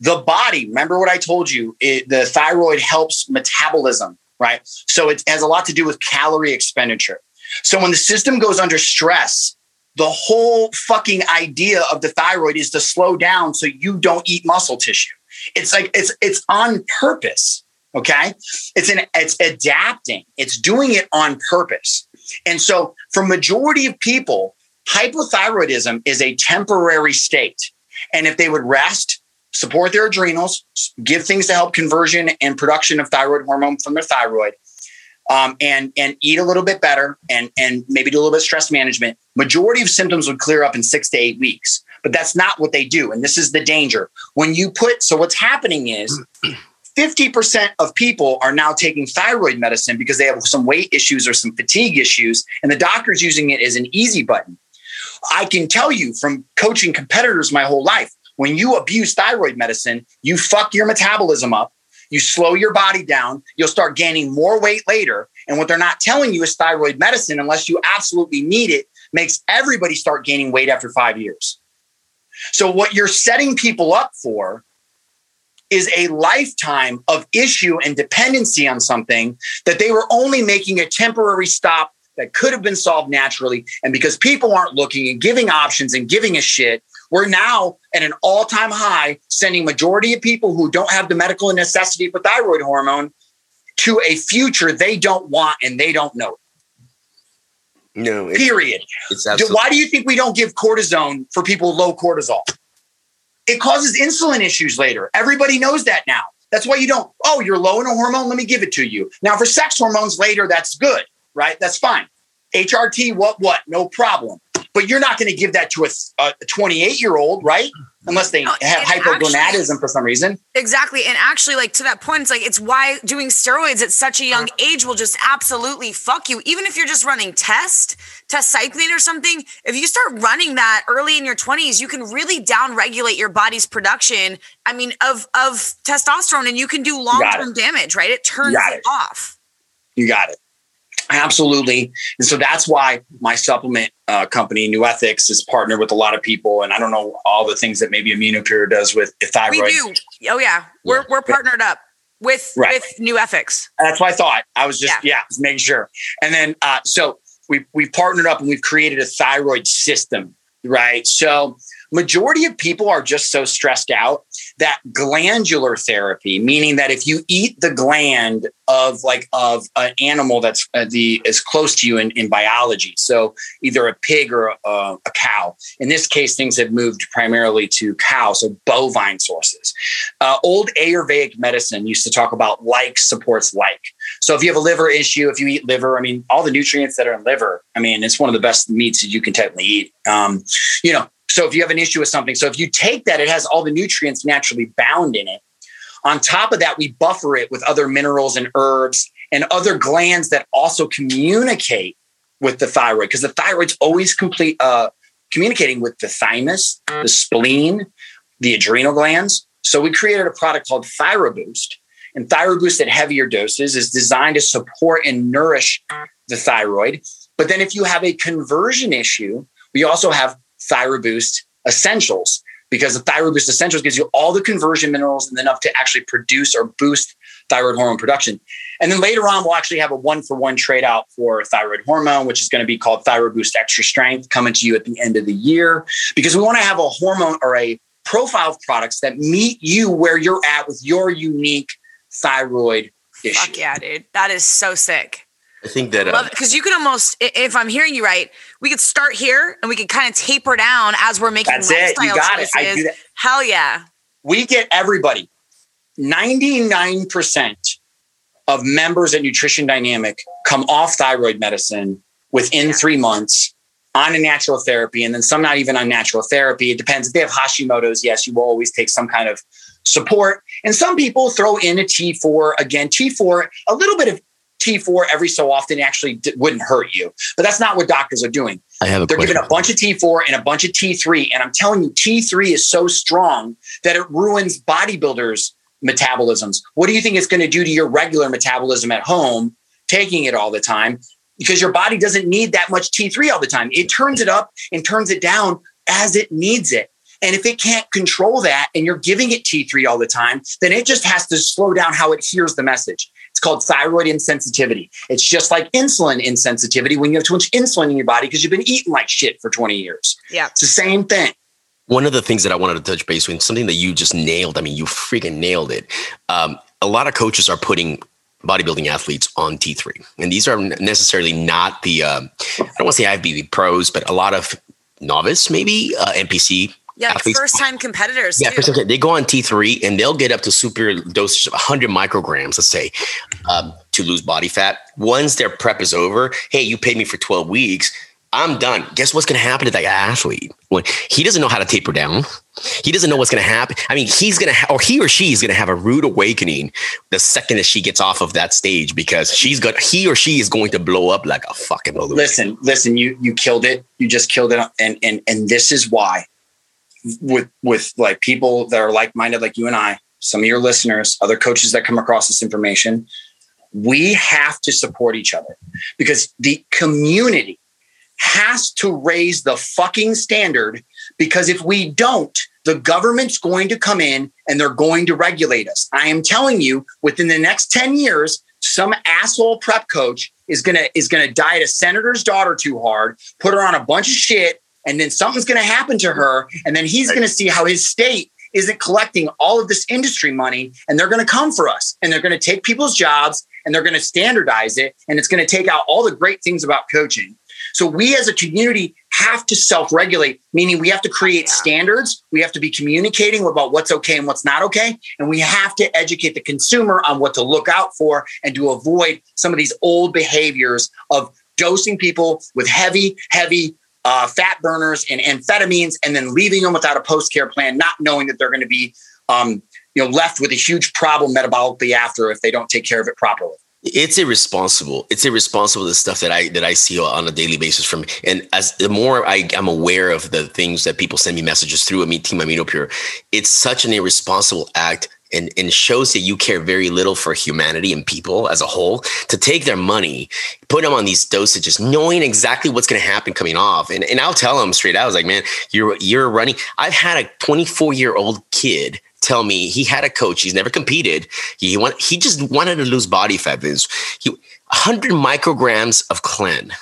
the body. Remember what I told you? It, the thyroid helps metabolism, right? So it has a lot to do with calorie expenditure. So when the system goes under stress, the whole fucking idea of the thyroid is to slow down so you don't eat muscle tissue. It's like it's it's on purpose. Okay. It's an it's adapting. It's doing it on purpose. And so for majority of people, hypothyroidism is a temporary state. And if they would rest, support their adrenals, give things to help conversion and production of thyroid hormone from their thyroid, um, and and eat a little bit better and and maybe do a little bit of stress management, majority of symptoms would clear up in six to eight weeks. But that's not what they do, and this is the danger. When you put so what's happening is. [clears throat] 50% of people are now taking thyroid medicine because they have some weight issues or some fatigue issues, and the doctor's using it as an easy button. I can tell you from coaching competitors my whole life, when you abuse thyroid medicine, you fuck your metabolism up, you slow your body down, you'll start gaining more weight later. And what they're not telling you is thyroid medicine, unless you absolutely need it, makes everybody start gaining weight after five years. So, what you're setting people up for is a lifetime of issue and dependency on something that they were only making a temporary stop that could have been solved naturally. And because people aren't looking and giving options and giving a shit, we're now at an all-time high, sending majority of people who don't have the medical necessity for thyroid hormone to a future they don't want and they don't know. No, it, Period. it's absolutely. Why do you think we don't give cortisone for people with low cortisol? It causes insulin issues later. Everybody knows that now. That's why you don't, oh, you're low in a hormone, let me give it to you. Now, for sex hormones later, that's good, right? That's fine. HRT, what, what? No problem. But you're not going to give that to a 28 year old, right? Unless they have hypogonadism for some reason. Exactly. And actually, like to that point, it's like it's why doing steroids at such a young age will just absolutely fuck you. Even if you're just running test, test cycling or something, if you start running that early in your 20s, you can really down regulate your body's production. I mean, of of testosterone, and you can do long term damage, right? It turns it it. off. You got it. Absolutely. And so that's why my supplement uh, company, NuEthix, is partnered with a lot of people. And I don't know all the things that maybe Aminopure does with thyroid. We do. Oh yeah, we're we're partnered up with Right. with NuEthix. That's what I thought. I was just Yeah. yeah, just making sure. And then uh, so we we've partnered up and we've created a thyroid system, right? So majority of people are just so stressed out that glandular therapy, meaning that if you eat the gland of like of an animal that's uh, the is close to you in, in biology, so either a pig or a, uh, a cow. In this case, things have moved primarily to cow, so bovine sources. Uh, old Ayurvedic medicine used to talk about like supports like. So if you have a liver issue, if you eat liver, I mean, all the nutrients that are in liver, I mean, it's one of the best meats that you can technically eat. Um, you know, so if you have an issue with something, so if you take that, it has all the nutrients naturally bound in it. On top of that, we buffer it with other minerals and herbs and other glands that also communicate with the thyroid because the thyroid's always complete, uh, communicating with the thymus, the spleen, the adrenal glands. So we created a product called ThyroBoost. And ThyroBoost at heavier doses is designed to support and nourish the thyroid. But then if you have a conversion issue, we also have ThyroBoost Essentials because the ThyroBoost Essentials gives you all the conversion minerals and enough to actually produce or boost thyroid hormone production. And then later on, we'll actually have a one for one trade out for thyroid hormone, which is going to be called ThyroBoost Extra Strength coming to you at the end of the year because we want to have a hormone or a profile of products that meet you where you're at with your unique thyroid issue. Fuck yeah, dude. That is so sick. I think that uh, because you can almost, if I'm hearing you right, we could start here and we could kind of taper down as we're making that's lifestyle it. You got choices. It. I do that. Hell yeah. We get everybody. 99% of members at Nutrition Dynamic come off thyroid medicine within yeah. three months on a natural therapy, and then some not even on natural therapy. It depends. If they have Hashimoto's, yes, you will always take some kind of support. And some people throw in a T4. Again, T4, a little bit of T4 every so often actually d- wouldn't hurt you. But that's not what doctors are doing. I have They're question. giving a bunch of T4 and a bunch of T3. And I'm telling you, T3 is so strong that it ruins bodybuilders' metabolisms. What do you think it's going to do to your regular metabolism at home, taking it all the time? Because your body doesn't need that much T3 all the time. It turns it up and turns it down as it needs it. And if it can't control that and you're giving it T3 all the time, then it just has to slow down how it hears the message. It's called thyroid insensitivity. It's just like insulin insensitivity when you have too much insulin in your body because you've been eating like shit for 20 years. Yeah. It's the same thing. One of the things that I wanted to touch base with, something that you just nailed. I mean, you freaking nailed it. Um, a lot of coaches are putting bodybuilding athletes on T3. And these are necessarily not the, um, I don't want to say IFBB pros, but a lot of novice, maybe uh, NPC yeah, like first time competitors. Yeah, first time, they go on T3 and they'll get up to super dosage of 100 micrograms, let's say, um, to lose body fat. Once their prep is over, hey, you paid me for 12 weeks. I'm done. Guess what's going to happen to that athlete? When he doesn't know how to taper down, he doesn't know what's going to happen. I mean, he's going to, ha- or he or she is going to have a rude awakening the second that she gets off of that stage because she's got, he or she is going to blow up like a fucking balloon. Listen, listen, you you killed it. You just killed it, and and and this is why with with like people that are like-minded like you and I, some of your listeners, other coaches that come across this information, we have to support each other because the community has to raise the fucking standard because if we don't, the government's going to come in and they're going to regulate us. I am telling you, within the next 10 years, some asshole prep coach is gonna is gonna diet a senator's daughter too hard, put her on a bunch of shit, and then something's going to happen to her and then he's going to see how his state isn't collecting all of this industry money and they're going to come for us and they're going to take people's jobs and they're going to standardize it and it's going to take out all the great things about coaching so we as a community have to self-regulate meaning we have to create yeah. standards we have to be communicating about what's okay and what's not okay and we have to educate the consumer on what to look out for and to avoid some of these old behaviors of dosing people with heavy heavy uh, fat burners and amphetamines, and then leaving them without a post care plan, not knowing that they're going to be, um, you know, left with a huge problem metabolically after if they don't take care of it properly. It's irresponsible. It's irresponsible the stuff that I that I see on a daily basis from and as the more I am aware of the things that people send me messages through me Team Aminopure, it's such an irresponsible act and, and shows that you care very little for humanity and people as a whole to take their money, put them on these dosages, knowing exactly what's going to happen coming off. And, and I'll tell them straight out, I was like, man, you're, you're running. I've had a 24 year old kid tell me he had a coach. He's never competed. He want, he just wanted to lose body fat. Vince. He 100 micrograms of Clen.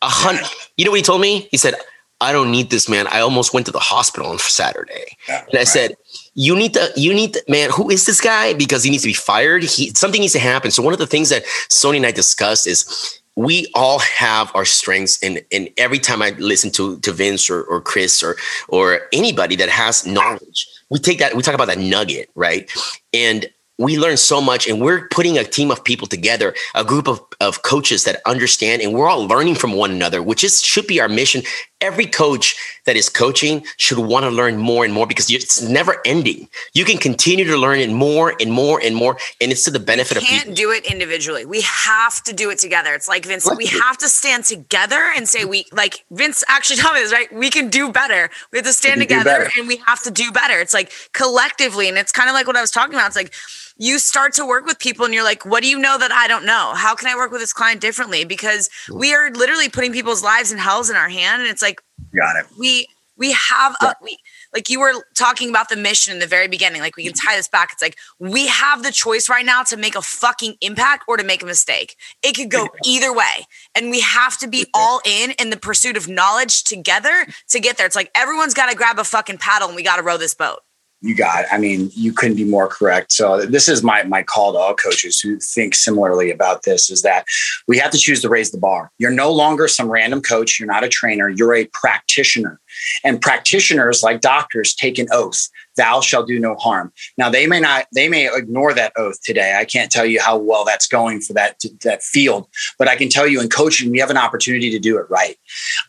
A hundred. You know what he told me? He said, "I don't need this, man. I almost went to the hospital on Saturday." Yeah, and I right. said, you need to you need to, man who is this guy? Because he needs to be fired. He something needs to happen. So one of the things that Sonia and i discussed is we all have our strengths and and every time i listen to to vince or, or chris or or anybody that has knowledge we take that we talk about that nugget right? And we learn so much and we're putting a team of people together a group of, of coaches that understand and we're all learning from one another which is should be our mission. Every coach that is coaching should want to learn more and more because it's never ending. You can continue to learn it more and more and more and it's to the benefit we of can't people. do it individually. We have to do it together. It's like vince we have to stand together and say we like vince actually [laughs] told me this right? We can do better. We have to stand We together and we have to do better. It's like collectively and it's kind of like what i was talking about. It's like you start to work with people and you're like, what do you know that I don't know? How can I work with this client differently? Because we are literally putting people's lives and hells in our hand. And it's like, Got it. we, we have a, we, like you were talking about the mission in the very beginning, like we can mm-hmm. tie this back. It's like we have the choice right now to make a fucking impact or to make a mistake. It could go either way. And we have to be all in in the pursuit of knowledge together to get there. It's like everyone's got to grab a fucking paddle and we got to row this boat. You got. I mean, you couldn't be more correct. So this is my my call to all coaches who think similarly about this: is that we have to choose to raise the bar. You're no longer some random coach. You're not a trainer. You're a practitioner, and practitioners, like doctors, take an oath: "Thou shall do no harm." Now they may not. They may ignore that oath today. I can't tell you how well that's going for that that field, but I can tell you in coaching, we have an opportunity to do it right.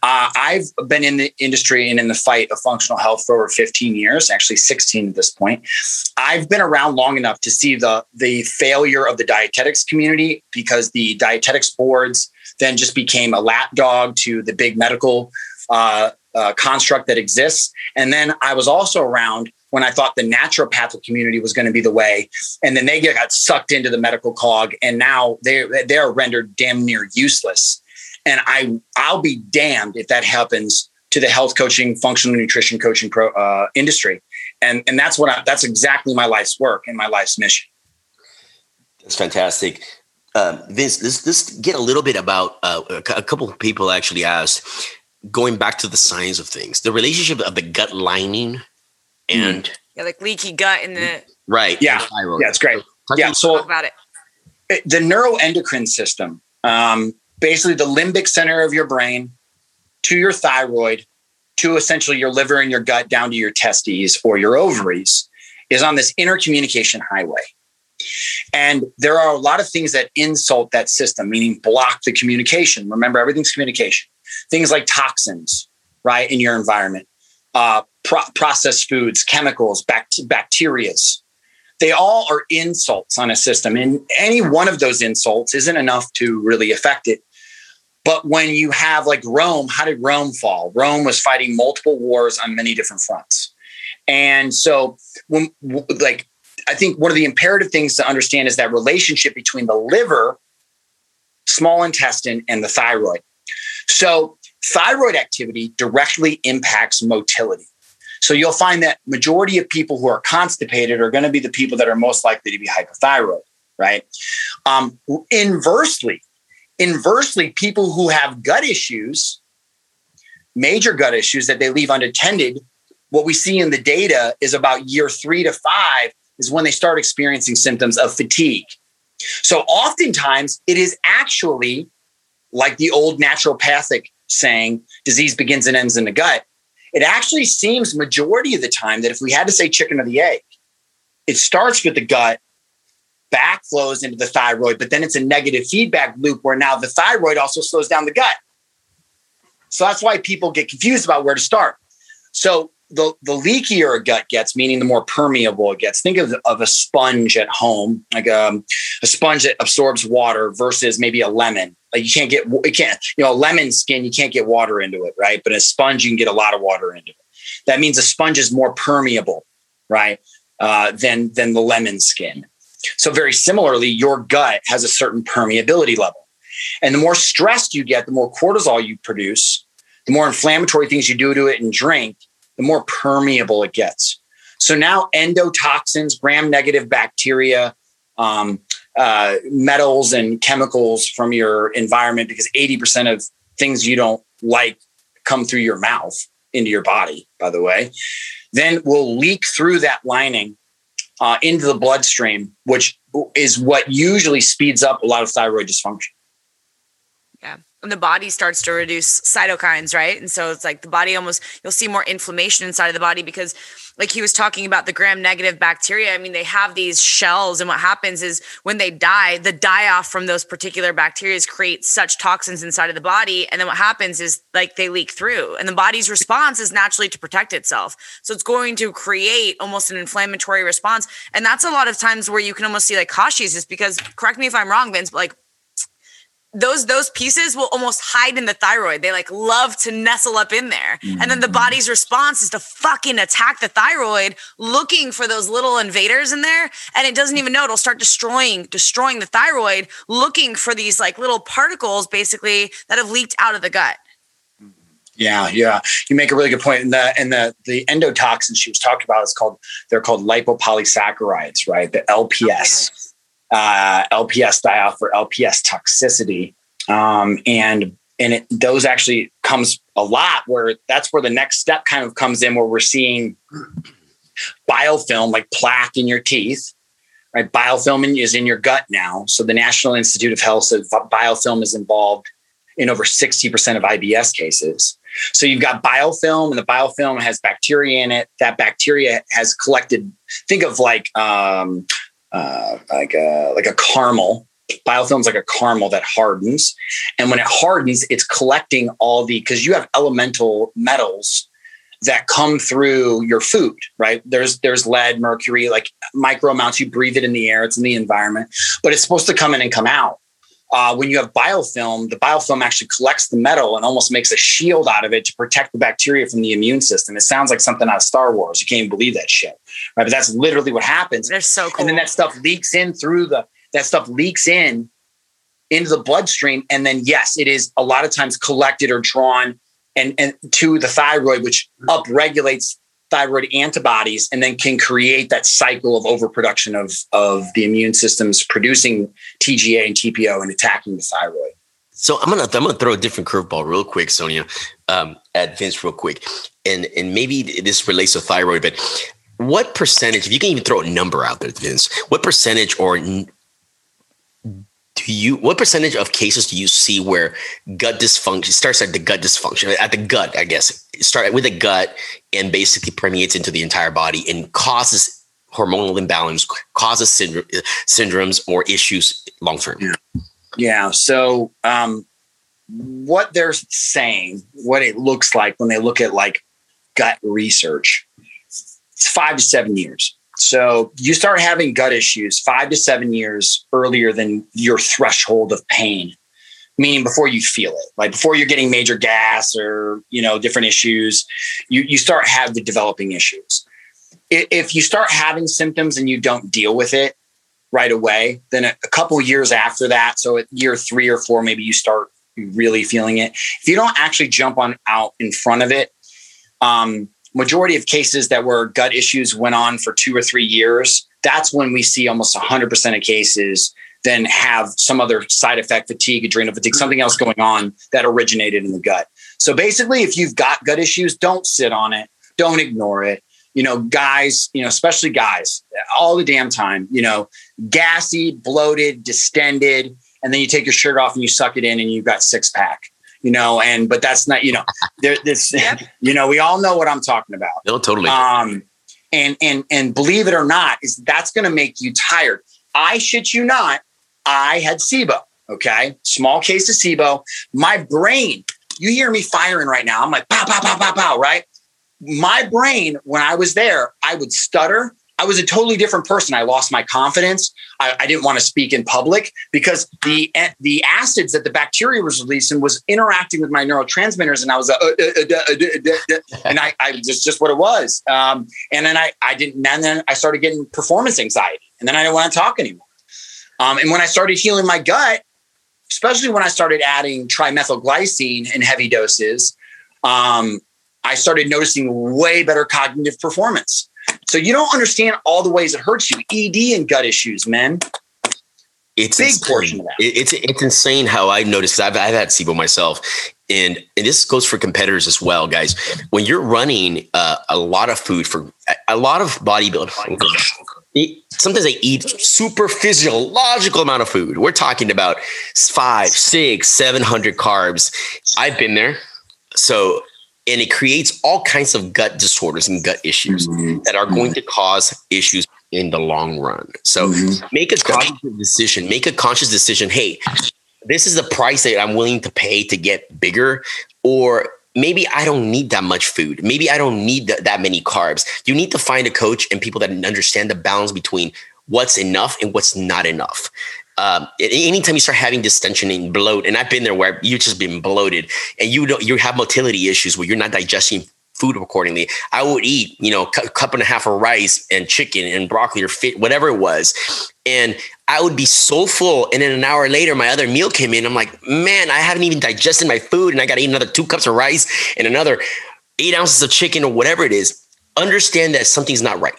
Uh, I've been in the industry and in the fight of functional health for over 15 years, actually 16 at this point. I've been around long enough to see the the failure of the dietetics community because the dietetics boards then just became a lapdog to the big medical uh, uh, construct that exists. And then I was also around when I thought the naturopathic community was going to be the way, and then they got sucked into the medical cog, and now they they are rendered damn near useless. And I I'll be damned if that happens to the health coaching, functional nutrition coaching pro, uh, industry. And and that's what I, that's exactly my life's work and my life's mission. That's fantastic. Um, Vince, let's, let's get a little bit about uh, a a couple of people actually asked, going back to the science of things, the relationship of the gut lining and Yeah, like leaky gut in the right, Yeah. and thyroid. Yeah, it's great. Talk Yeah, so talk about it. it- the neuroendocrine system, um, basically the limbic center of your brain to your thyroid, to essentially your liver and your gut down to your testes or your ovaries, is on this intercommunication highway. And there are a lot of things that insult that system, meaning block the communication. Remember, everything's communication. Things like toxins, right, in your environment, uh, pro- processed foods, chemicals, bact- bacterias, they all are insults on a system and any one of those insults isn't enough to really affect it. But when you have like rome how did rome fall? Rome was fighting multiple wars on many different fronts. And so when like i think one of the imperative things to understand is that relationship between the liver small intestine and the thyroid so thyroid activity directly impacts motility so you'll find that majority of people who are constipated are going to be the people that are most likely to be hypothyroid, right? Um, inversely, inversely, people who have gut issues, major gut issues that they leave unattended, what we see in the data is about year three to five is when they start experiencing symptoms of fatigue. So oftentimes it is actually like the old naturopathic saying, disease begins and ends in the gut it actually seems majority of the time that if we had to say chicken or the egg, it starts with the gut, backflows into the thyroid, but then it's a negative feedback loop where now the thyroid also slows down the gut. So that's why people get confused about where to start. So the, the leakier a gut gets, meaning the more permeable it gets, think of, of a sponge at home, like um, a sponge that absorbs water versus maybe a lemon. Like you can't get, you can't, you know, lemon skin, you can't get water into it, right? But a sponge, you can get a lot of water into it. That means a sponge is more permeable, right? Uh, than, than the lemon skin. So very similarly, your gut has a certain permeability level. And the more stressed you get, the more cortisol you produce, the more inflammatory things you do to it and drink, the more permeable it gets. So now endotoxins, gram negative bacteria, um, uh, metals and chemicals from your environment, because 80% of things you don't like come through your mouth into your body, by the way, then will leak through that lining uh, into the bloodstream, which is what usually speeds up a lot of thyroid dysfunction. And the body starts to reduce cytokines, right? And so it's like the body almost you'll see more inflammation inside of the body because like he was talking about the gram negative bacteria. I mean, they have these shells, and what happens is when they die, the die off from those particular bacteria create such toxins inside of the body. And then what happens is like they leak through, and the body's response is naturally to protect itself. So it's going to create almost an inflammatory response. And that's a lot of times where you can almost see like Hashi's is because, correct me if I'm wrong, Vince, but like those those pieces will almost hide in the thyroid. They like love to nestle up in there. Mm-hmm. And then the mm-hmm. body's response is to fucking attack the thyroid looking for those little invaders in there and it doesn't even know it'll start destroying destroying the thyroid looking for these like little particles basically that have leaked out of the gut. Yeah, yeah. You make a really good point. And the and the the endotoxins she was talking about is called they're called lipopolysaccharides, right? The LPS uh, LPS off for LPS toxicity. Um, and and it, those actually comes a lot where that's where the next step kind of comes in where we're seeing biofilm like plaque in your teeth right? Biofilm is in your gut now. So the national institute of health says biofilm is involved in over 60% of ibs cases. So you've got biofilm and the biofilm has bacteria in it. That bacteria has collected think of like um, uh, like a like a caramel. Biofilm's like a caramel that hardens, and when it hardens, it's collecting all the because you have elemental metals that come through your food, right? There's there's lead, mercury, like micro amounts. You breathe it in the air; it's in the environment, but it's supposed to come in and come out. Uh, when you have biofilm, the biofilm actually collects the metal and almost makes a shield out of it to protect the bacteria from the immune system. It sounds like something out of Star Wars. You can't even believe that shit, right? But that's literally what happens. They're so cool. And then that stuff leaks in through the that stuff leaks in into the bloodstream, and then yes, it is a lot of times collected or drawn and and to the thyroid, which upregulates thyroid antibodies and then can create that cycle of overproduction of, of the immune systems producing TGA and TPO and attacking the thyroid. So I'm gonna I'm gonna throw a different curveball real quick, Sonia, um, at Vince real quick, and and maybe this relates to thyroid, but what percentage, if you can even throw a number out there, Vince, what percentage or do you what percentage of cases do you see where gut dysfunction starts at the gut dysfunction at the gut i guess start with the gut and basically permeates into the entire body and causes hormonal imbalance causes syndrome, syndromes or issues long term yeah. yeah so um, what they're saying what it looks like when they look at like gut research it's five to seven years. So you start having gut issues five to seven years earlier than your threshold of pain, meaning before you feel it, like before you're getting major gas or you know different issues, you you start have the developing issues. If you start having symptoms and you don't deal with it right away, then a couple years after that, so at year three or four, maybe you start really feeling it. If you don't actually jump on out in front of it, um, majority of cases that were gut issues went on for two or three years, that's when we see almost 100% of cases then have some other side effect, fatigue, adrenal fatigue, something else going on that originated in the gut. So basically, if you've got gut issues, don't sit on it, don't ignore it. You know, guys, you know, especially guys, all the damn time, you know, gassy, bloated, distended, and then you take your shirt off and you suck it in and you've got six pack you know, and but that's not, you know, there this [laughs] yep. [laughs] you know, we all know what I'm talking about. No, totally. Um and and and believe it or not, is that's gonna make you tired. I shit you not, I had SIBO. Okay. Small case of SIBO. My brain, you hear me firing right now. I'm like, pow, pow, pow, pow, pow, right? My brain, when I was there, I would stutter. I was a totally different person. I lost my confidence. I, I, didn't want to speak in public because the the acids that the bacteria was releasing was interacting with my neurotransmitters, and I was uh, uh, uh, [laughs] and I, I just just what it was. Um, and then I I didn't. And then I started getting performance anxiety, and then I didn't want to talk anymore. Um, and when I started healing my gut, especially when I started adding trimethylglycine in heavy doses, um, I started noticing way better cognitive performance. So you don't understand all the ways it hurts you. ED and gut issues, man. It's big insane. portion of that. It's it's insane how I noticed. I've I've had SIBO myself, and and this goes for competitors as well, guys. When you're running uh, a lot of food for a lot of bodybuilding, sometimes I eat super physiological amount of food. We're talking about five, six, seven hundred carbs. I've been there. So, and it creates all kinds of gut disorders and gut issues mm-hmm. that are going to cause issues in the long run. So, mm-hmm. make a conscious decision. Make a conscious decision. Hey, this is the price that I'm willing to pay to get bigger, or maybe I don't need that much food. Maybe I don't need th- that many carbs. You need to find a coach and people that understand the balance between what's enough and what's not enough. Um, anytime you start having distension and bloat, and I've been there where you've just been bloated and you don't, you have motility issues where you're not digesting food accordingly. I would eat, you know, a cup and a half of rice and chicken and broccoli or fit, whatever it was. And I would be so full. And then an hour later, my other meal came in. I'm like, man, I haven't even digested my food. And I got to eat another two cups of rice and another eight ounces of chicken or whatever it is. Understand that something's not right.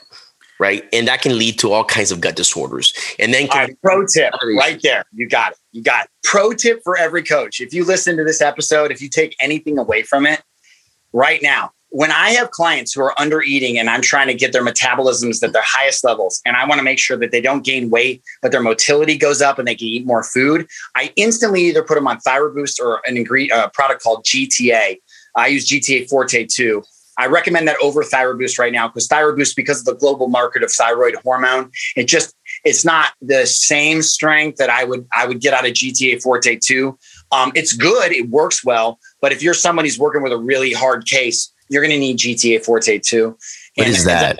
Right. And that can lead to all kinds of gut disorders. And then, right, pro tip right there. You got it. You got it. Pro tip for every coach. If you listen to this episode, if you take anything away from it right now, when I have clients who are under eating and I'm trying to get their metabolisms at their highest levels, and I want to make sure that they don't gain weight, but their motility goes up and they can eat more food, I instantly either put them on Thyroid Boost or an ingredient, a product called GTA. I use GTA Forte 2. I recommend that over Thyroid Boost right now because Thyroid Boost, because of the global market of thyroid hormone, it just it's not the same strength that I would I would get out of GTA Forte 2. Um, it's good, it works well, but if you're somebody who's working with a really hard case, you're going to need GTA Forte 2. What and is that?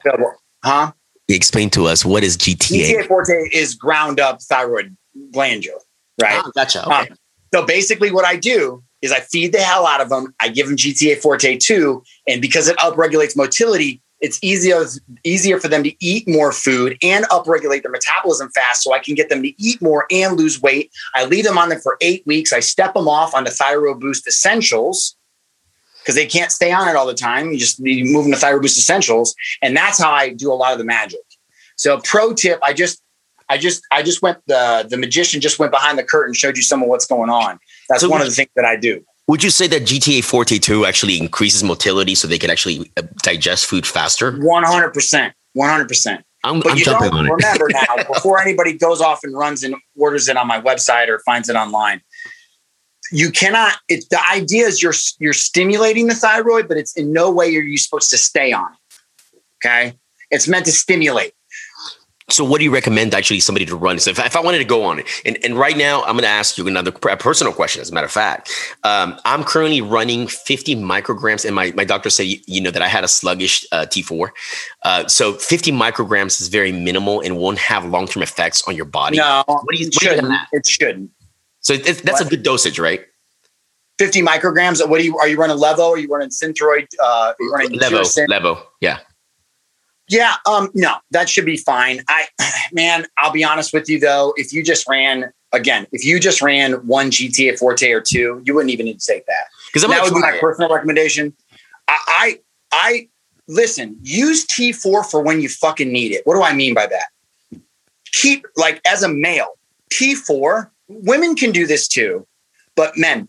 Huh? Explain to us what is GTA? GTA Forte is ground up thyroid glandular, right? Oh, gotcha. Okay. Um, so basically, what I do is I feed the hell out of them. I give them GTA Forte 2, and because it upregulates motility, it's easier easier for them to eat more food and upregulate their metabolism fast so I can get them to eat more and lose weight. I leave them on them for eight weeks. I step them off onto Thyroid Boost Essentials, because they can't stay on it all the time. You just need to move them to Thyroid Boost Essentials, and that's how I do a lot of the magic. So, pro tip: I just, I just, I just went the the magician just went behind the curtain, showed you some of what's going on. That's so one of the things that I do. Would you say that GTA Forte 2 actually increases motility so they can actually uh, digest food faster? 100%. 100%. I'm, but I'm you jumping on it. Remember now, [laughs] before anybody goes off and runs and orders it on my website or finds it online, you cannot it, the idea is you're you're stimulating the thyroid but it's in no way are you supposed to stay on it okay it's meant to stimulate so what do you recommend actually somebody to run? So if, if I wanted to go on it, and, and right now I'm going to ask you another personal question. As a matter of fact, um, I'm currently running 50 micrograms, and my, my doctor said you, know that I had a sluggish uh, T4. Uh, so 50 micrograms is very minimal and won't have long term effects on your body. No, what do you, it, shouldn't. it shouldn't. So that's what? a good dosage, right? 50 micrograms. What are you, are you running Levo? Are you running Synthroid? Uh, are you running Levo, Levo. Yeah. Yeah. Um, no, that should be fine. I, [sighs] man, I'll be honest with you though. If you just ran again, if you just ran one GTA Forte or two, you wouldn't even need to take that. Because that would be my it. personal recommendation. I, I, I listen, use T4 for when you fucking need it. What do I mean by that? Keep like as a male, T4 women can do this too, but men,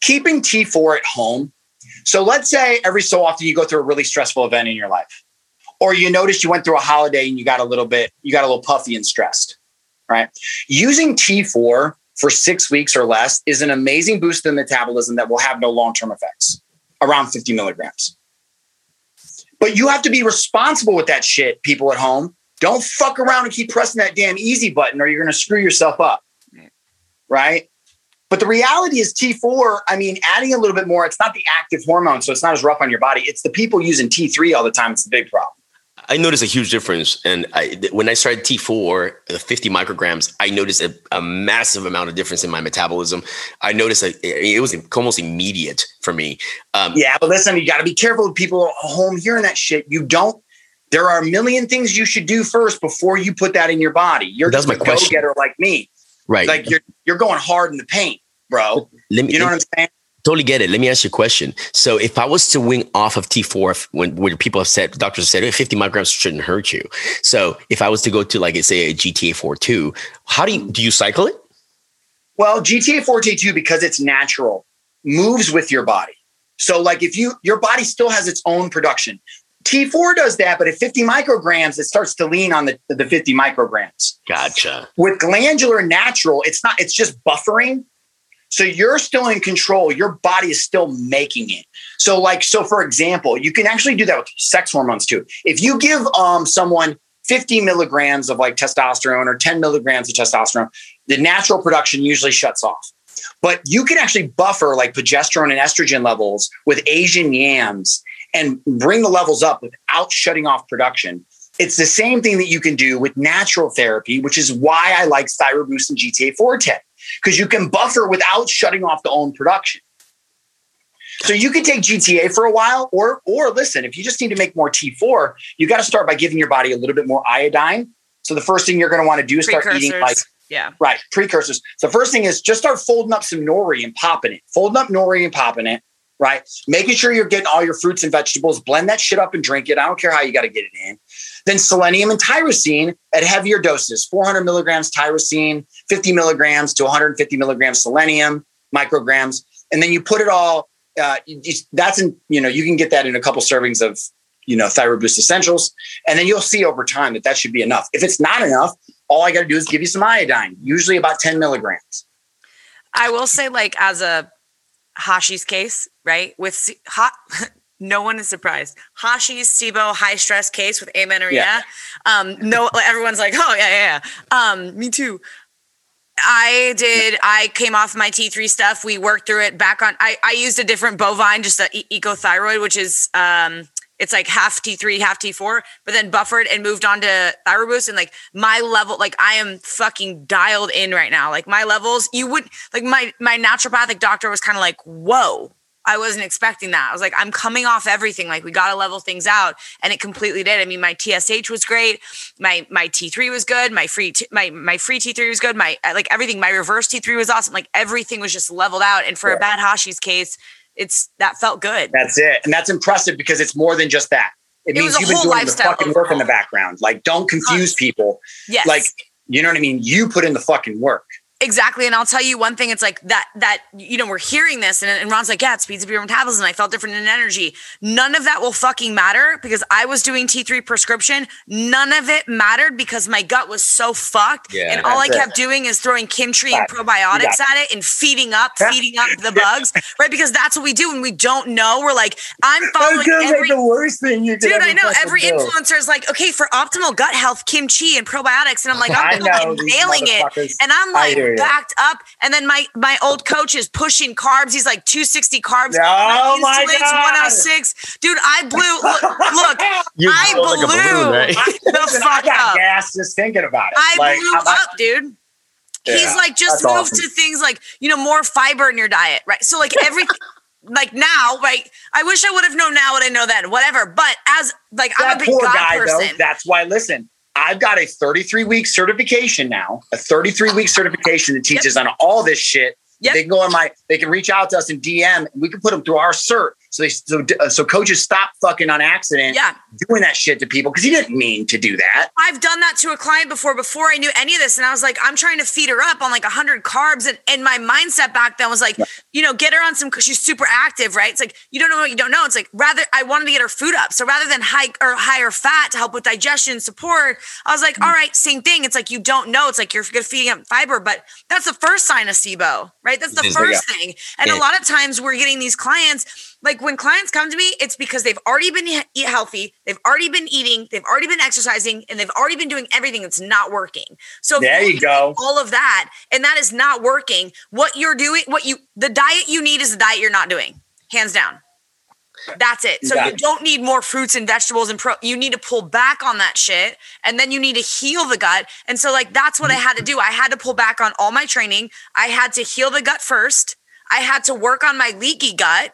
keeping T4 at home. So let's say every so often you go through a really stressful event in your life, or you notice you went through a holiday and you got a little bit, you got a little puffy and stressed, right? Using T4 for six weeks or less is an amazing boost in metabolism that will have no long term effects around 50 milligrams. But you have to be responsible with that shit, people at home. Don't fuck around and keep pressing that damn easy button or you're going to screw yourself up right? But the reality is T4, I mean, adding a little bit more, it's not the active hormone, so it's not as rough on your body. It's the people using T3 all the time. It's the big problem. I noticed a huge difference. And I, when I started T4, 50 micrograms, I noticed a, a, massive amount of difference in my metabolism. I noticed a, it was almost immediate for me. Um, yeah, but listen, you got to be careful with people at home hearing that shit. You don't, there are a million things you should do first before you put that in your body. You're That's just a go getter like me. Right. Like you're you're going hard in the paint, bro. Let me, you know what I'm saying? Totally get it. Let me ask you a question. So, if I was to wing off of T4, when, when people have said, doctors have said, hey, 50 micrograms shouldn't hurt you. So, if I was to go to, like, say, a GTA Forte 2, how do you do you cycle it? Well, GTA Forte 2, because it's natural, moves with your body. So, like, if you your body still has its own production, T4 does that, but at 50 micrograms, it starts to lean on the, the 50 micrograms. Gotcha. With glandular natural, it's not, it's just buffering. So you're still in control. Your body is still making it. So, like, so for example, you can actually do that with sex hormones too. If you give um, someone 50 milligrams of like testosterone or 10 milligrams of testosterone, the natural production usually shuts off. But you can actually buffer like progesterone and estrogen levels with Asian yams and bring the levels up without shutting off production. It's the same thing that you can do with natural therapy, which is why I like ThyroBoost and GTA Forte, because you can buffer without shutting off the own production. So you can take GTA for a while, or or listen, if you just need to make more T4, you got to start by giving your body a little bit more iodine. So the first thing you're going to want to do is start eating like yeah, right precursors. The first thing is just start folding up some nori and popping it, folding up nori and popping it, right? Making sure you're getting all your fruits and vegetables, blend that shit up and drink it. I don't care how you got to get it in. Then selenium and tyrosine at heavier doses 400 milligrams tyrosine, 50 milligrams to 150 milligrams selenium micrograms. And then you put it all, uh, that's in, you know, you can get that in a couple servings of, you know, ThyroBoost Essentials. And then you'll see over time that that should be enough. If it's not enough, all I got to do is give you some iodine, usually about 10 milligrams. I will say, like, as a Hashi's case, right? With hot, [laughs] no one is surprised. Hashi's SIBO high stress case with amenorrhea. Yeah. Um, no, everyone's like, oh yeah, yeah, yeah. Um, me too. I did. I came off my T3 stuff. We worked through it back on. I, I used a different bovine, just a ecothyroid, which is um, it's like half T3, half T4, but then buffered and moved on to ThyroBoost. And like my level, like I am fucking dialed in right now. Like my levels, you would like my my naturopathic doctor was kind of like, whoa. I wasn't expecting that. I was like, I'm coming off everything. Like we got to level things out, and it completely did. I mean, my TSH was great. My my T3 was good. My free t- my my free T3 was good. My like everything. My reverse T3 was awesome. Like everything was just leveled out. And for yeah. a bad Hashi's case, it's that felt good. That's it. And that's impressive because it's more than just that. It, it means you've been doing the fucking overall. work in the background. Like, don't confuse people. Yes. Like, you know what I mean? You put in the fucking work. Exactly. And I'll tell you one thing, it's like that, that, you know, we're hearing this and, and Ron's like, yeah, it speeds up your metabolism. I felt different in energy. None of that will fucking matter because I was doing T3 prescription. None of it mattered because my gut was so fucked. Yeah, and all I kept it. doing is throwing Kimchi and probiotics at it and feeding up, feeding up the [laughs] bugs, right? Because that's what we do when we don't know. We're like, I'm following every, like the worst thing you Dude, I know. Every influencer is like, okay, for optimal gut health, kimchi and probiotics. And I'm like, I'm nailing it. And I'm like, backed up. And then my my old coach is pushing carbs. He's like 260 carbs. Oh my, my god, 106. Dude, I blew. [laughs] Look, look I blew right? Eh? the [laughs] fuck I up. gas just thinking about it. I like, blew up, dude. Yeah, He's like just moved awesome. to things like you know more fiber in your diet, right? So like every. [laughs] like now, right? I wish I would have known now what I know then, whatever. But as like that I'm a big God guy, person. Though, that's why. Listen, I've got a 33 week certification now, a 33 week certification that teaches yep. on all this shit. Yep. They can go on my, they can reach out to us in DM and we can put them through our cert. So they so uh, so coaches stop fucking on accident. Yeah. Doing that shit to people because he didn't mean to do that. I've done that to a client before before I knew any of this. And I was like, I'm trying to feed her up on like hundred carbs. And, and my mindset back then was like, yeah. you know, get her on some because she's super active, right? It's like you don't know what you don't know. It's like rather I wanted to get her food up. So rather than high or higher fat to help with digestion support, I was like, mm-hmm. all right, same thing. It's like you don't know. It's like you're feeding up fiber, but that's the first sign of SIBO, right? That's the first yeah. thing. And yeah. a lot of times we're getting these clients like when clients come to me, it's because they've already been eat healthy, they've already been eating, they've already been exercising, and they've already been doing everything that's not working. So there you go. All of that, and that is not working. What you're doing, what you the diet you need is the diet you're not doing, hands down. That's it. So you don't need more fruits and vegetables and pro. You need to pull back on that shit, and then you need to heal the gut. And so, like, that's what I had to do. I had to pull back on all my training. I had to heal the gut first. I had to work on my leaky gut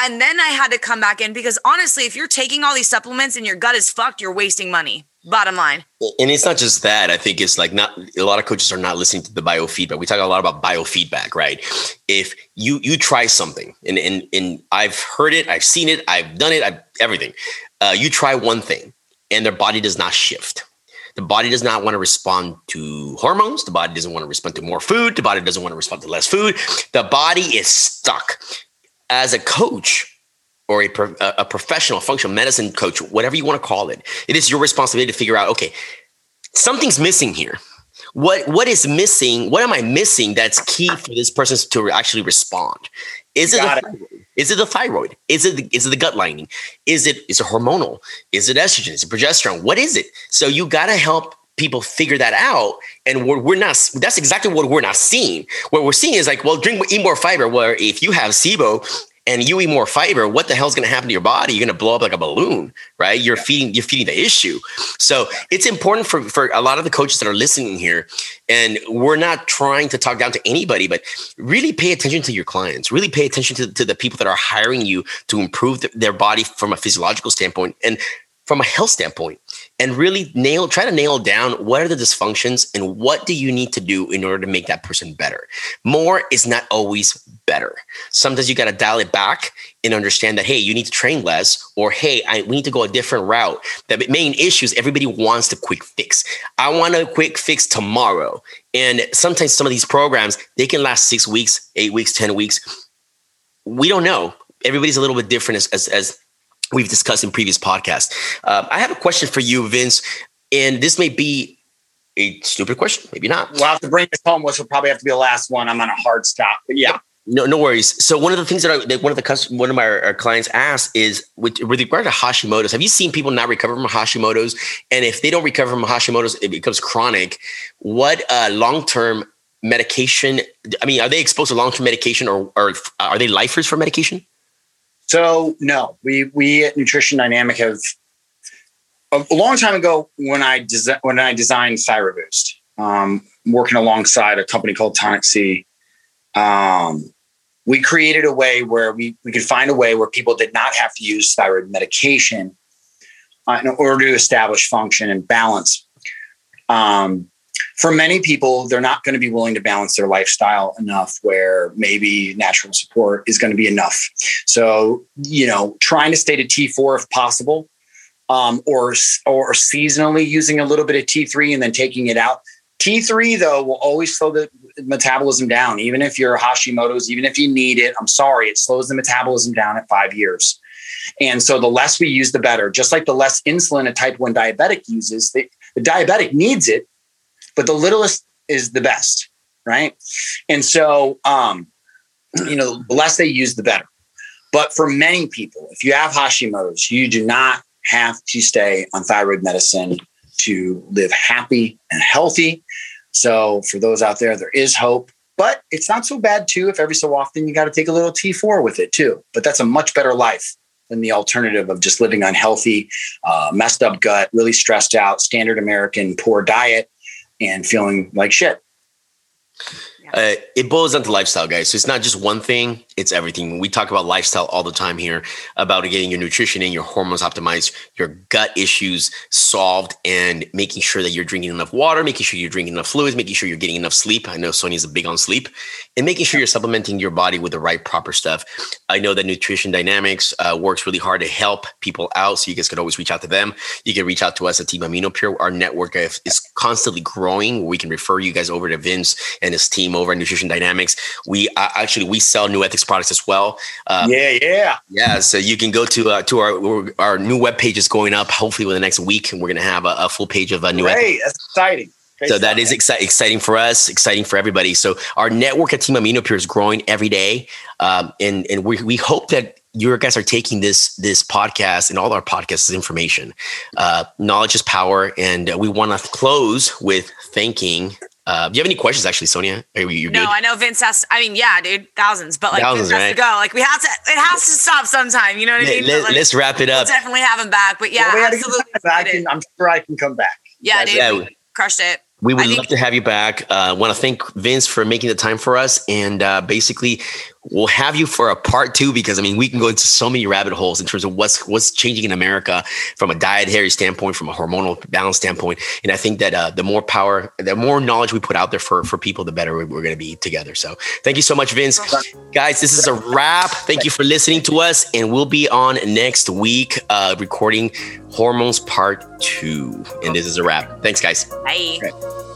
and then I had to come back in because honestly, if you're taking all these supplements and your gut is fucked, you're wasting money. Bottom line. And it's not just that. I think it's like not a lot of coaches are not listening to the biofeedback. We talk a lot about biofeedback, right? If you you try something and and, and I've heard it, I've seen it, I've done it, I've everything. Uh, you try one thing and their body does not shift. The body does not want to respond to hormones. The body doesn't want to respond to more food. The body doesn't want to respond to less food. The body is stuck as a coach, or a, a professional functional medicine coach, whatever you want to call it, it is your responsibility to figure out, okay, something's missing here. What what is missing? What am I missing that's key for this person to actually respond? Is it, the, it. is it the thyroid? Is it the, is it the gut lining? Is it is it hormonal? Is it estrogen? Is it progesterone? What is it? So you got to help people figure that out and we're, we're not that's exactly what we're not seeing what we're seeing is like well drink eat more fiber where if you have sibo and you eat more fiber, what the hell's going to happen to your body? You're going to blow up like a balloon, right? You're yeah. feeding you're feeding the issue. So it's important for for a lot of the coaches that are listening here, and we're not trying to talk down to anybody, but really pay attention to your clients. Really pay attention to, to the people that are hiring you to improve the, their body from a physiological standpoint and from a health standpoint and really nail try to nail down what are the dysfunctions and what do you need to do in order to make that person better. More is not always better. Sometimes you got to dial it back and understand that hey you need to train less or hey I, we need to go a different route. The main issue is everybody wants the quick fix. I want a quick fix tomorrow. And sometimes some of these programs they can last six weeks eight weeks ten weeks. We don't know. Everybody's a little bit different as, as, as we've discussed in previous podcasts. Uh, I have a question for you, Vince, and this may be a stupid question, maybe not. We'll have to bring this home, which will probably have to be the last one. I'm on a hard stop, but yeah. No, no worries. So one of the things that, I, that one of the one of my our clients asked is with, with regard to Hashimoto's. Have you seen people not recover from Hashimoto's? And if they don't recover from Hashimoto's, it becomes chronic. What uh, long term medication? I mean, are they exposed to long term medication, or, or are they lifers for medication? So no, we we at Nutrition Dynamic have a, long time ago when I desi- when I designed ThyroBoost, um, working alongside a company called Tonic C. Um, we created a way where we, we could find a way where people did not have to use thyroid medication uh, in order to establish function and balance. Um, for many people, they're not going to be willing to balance their lifestyle enough where maybe natural support is going to be enough. So, you know, trying to stay to T4 if possible, um, or or seasonally using a little bit of T3 and then taking it out. T3 though will always slow the metabolism down, even if you're Hashimoto's, even if you need it. I'm sorry, it slows the metabolism down at five years. And so the less we use, the better. Just like the less insulin a type 1 diabetic uses, the, the diabetic needs it but the littlest is the best, right? And so, um, you know, the less they use, the better. But for many people, if you have Hashimoto's, you do not have to stay on thyroid medicine to live happy and healthy. So, for those out there, there is hope, but it's not so bad too. If every so often you got to take a little T4 with it too, but that's a much better life than the alternative of just living unhealthy, uh, messed up gut, really stressed out, standard American poor diet, and feeling like shit. Uh, it boils down to lifestyle, guys. So it's not just one thing; it's everything. We talk about lifestyle all the time here, about getting your nutrition and your hormones optimized, your gut issues solved, and making sure that you're drinking enough water, making sure you're drinking enough fluids, making sure you're getting enough sleep. I know Sonia's big on sleep, and making sure you're supplementing your body with the right proper stuff. I know that Nutrition Dynamics uh, works really hard to help people out, so you guys can always reach out to them. You can reach out to us at Team Aminopure. Our network is constantly growing. We can refer you guys over to Vince and his team over at Nutrition Dynamics. We uh, actually we sell NuEthix products as well. Um, yeah, yeah, yeah. So you can go to uh, to our our new web page is going up hopefully within the next week, and we're gonna have a, a full page of a uh, new. Great, that's exciting. Great so that is exci- exciting for us, exciting for everybody. So our network at Team Aminopure is growing every day, um, and and we we hope that you guys are taking this this podcast and all our podcasts as information. Uh, knowledge is power, and we want to close with thanking uh, do you have any questions, actually, Sonia? Are you, no, good? I know Vince has. I mean, yeah, dude, thousands, but like thousands, Vince has right? to go. Like we have to. It has to stop sometime. You know what I mean? Let, us like, wrap it up. We'll definitely have him back. But yeah, well, absolutely. I can, I'm sure I can come back. Yeah, dude, yeah, crushed it. We would love to have you back. I uh, want to thank Vince for making the time for us. And uh, basically, we'll have you for a part two because I mean we can go into so many rabbit holes in terms of what's what's changing in America from a dietary standpoint, from a hormonal balance standpoint, and I think that uh, the more power, the more knowledge we put out there for for people, the better we're, we're going to be together. So thank you so much, Vince. Guys, this is a wrap. Thank you for listening to us, and we'll be on next week uh, recording hormones part two. And this is a wrap. Thanks, guys. Bye.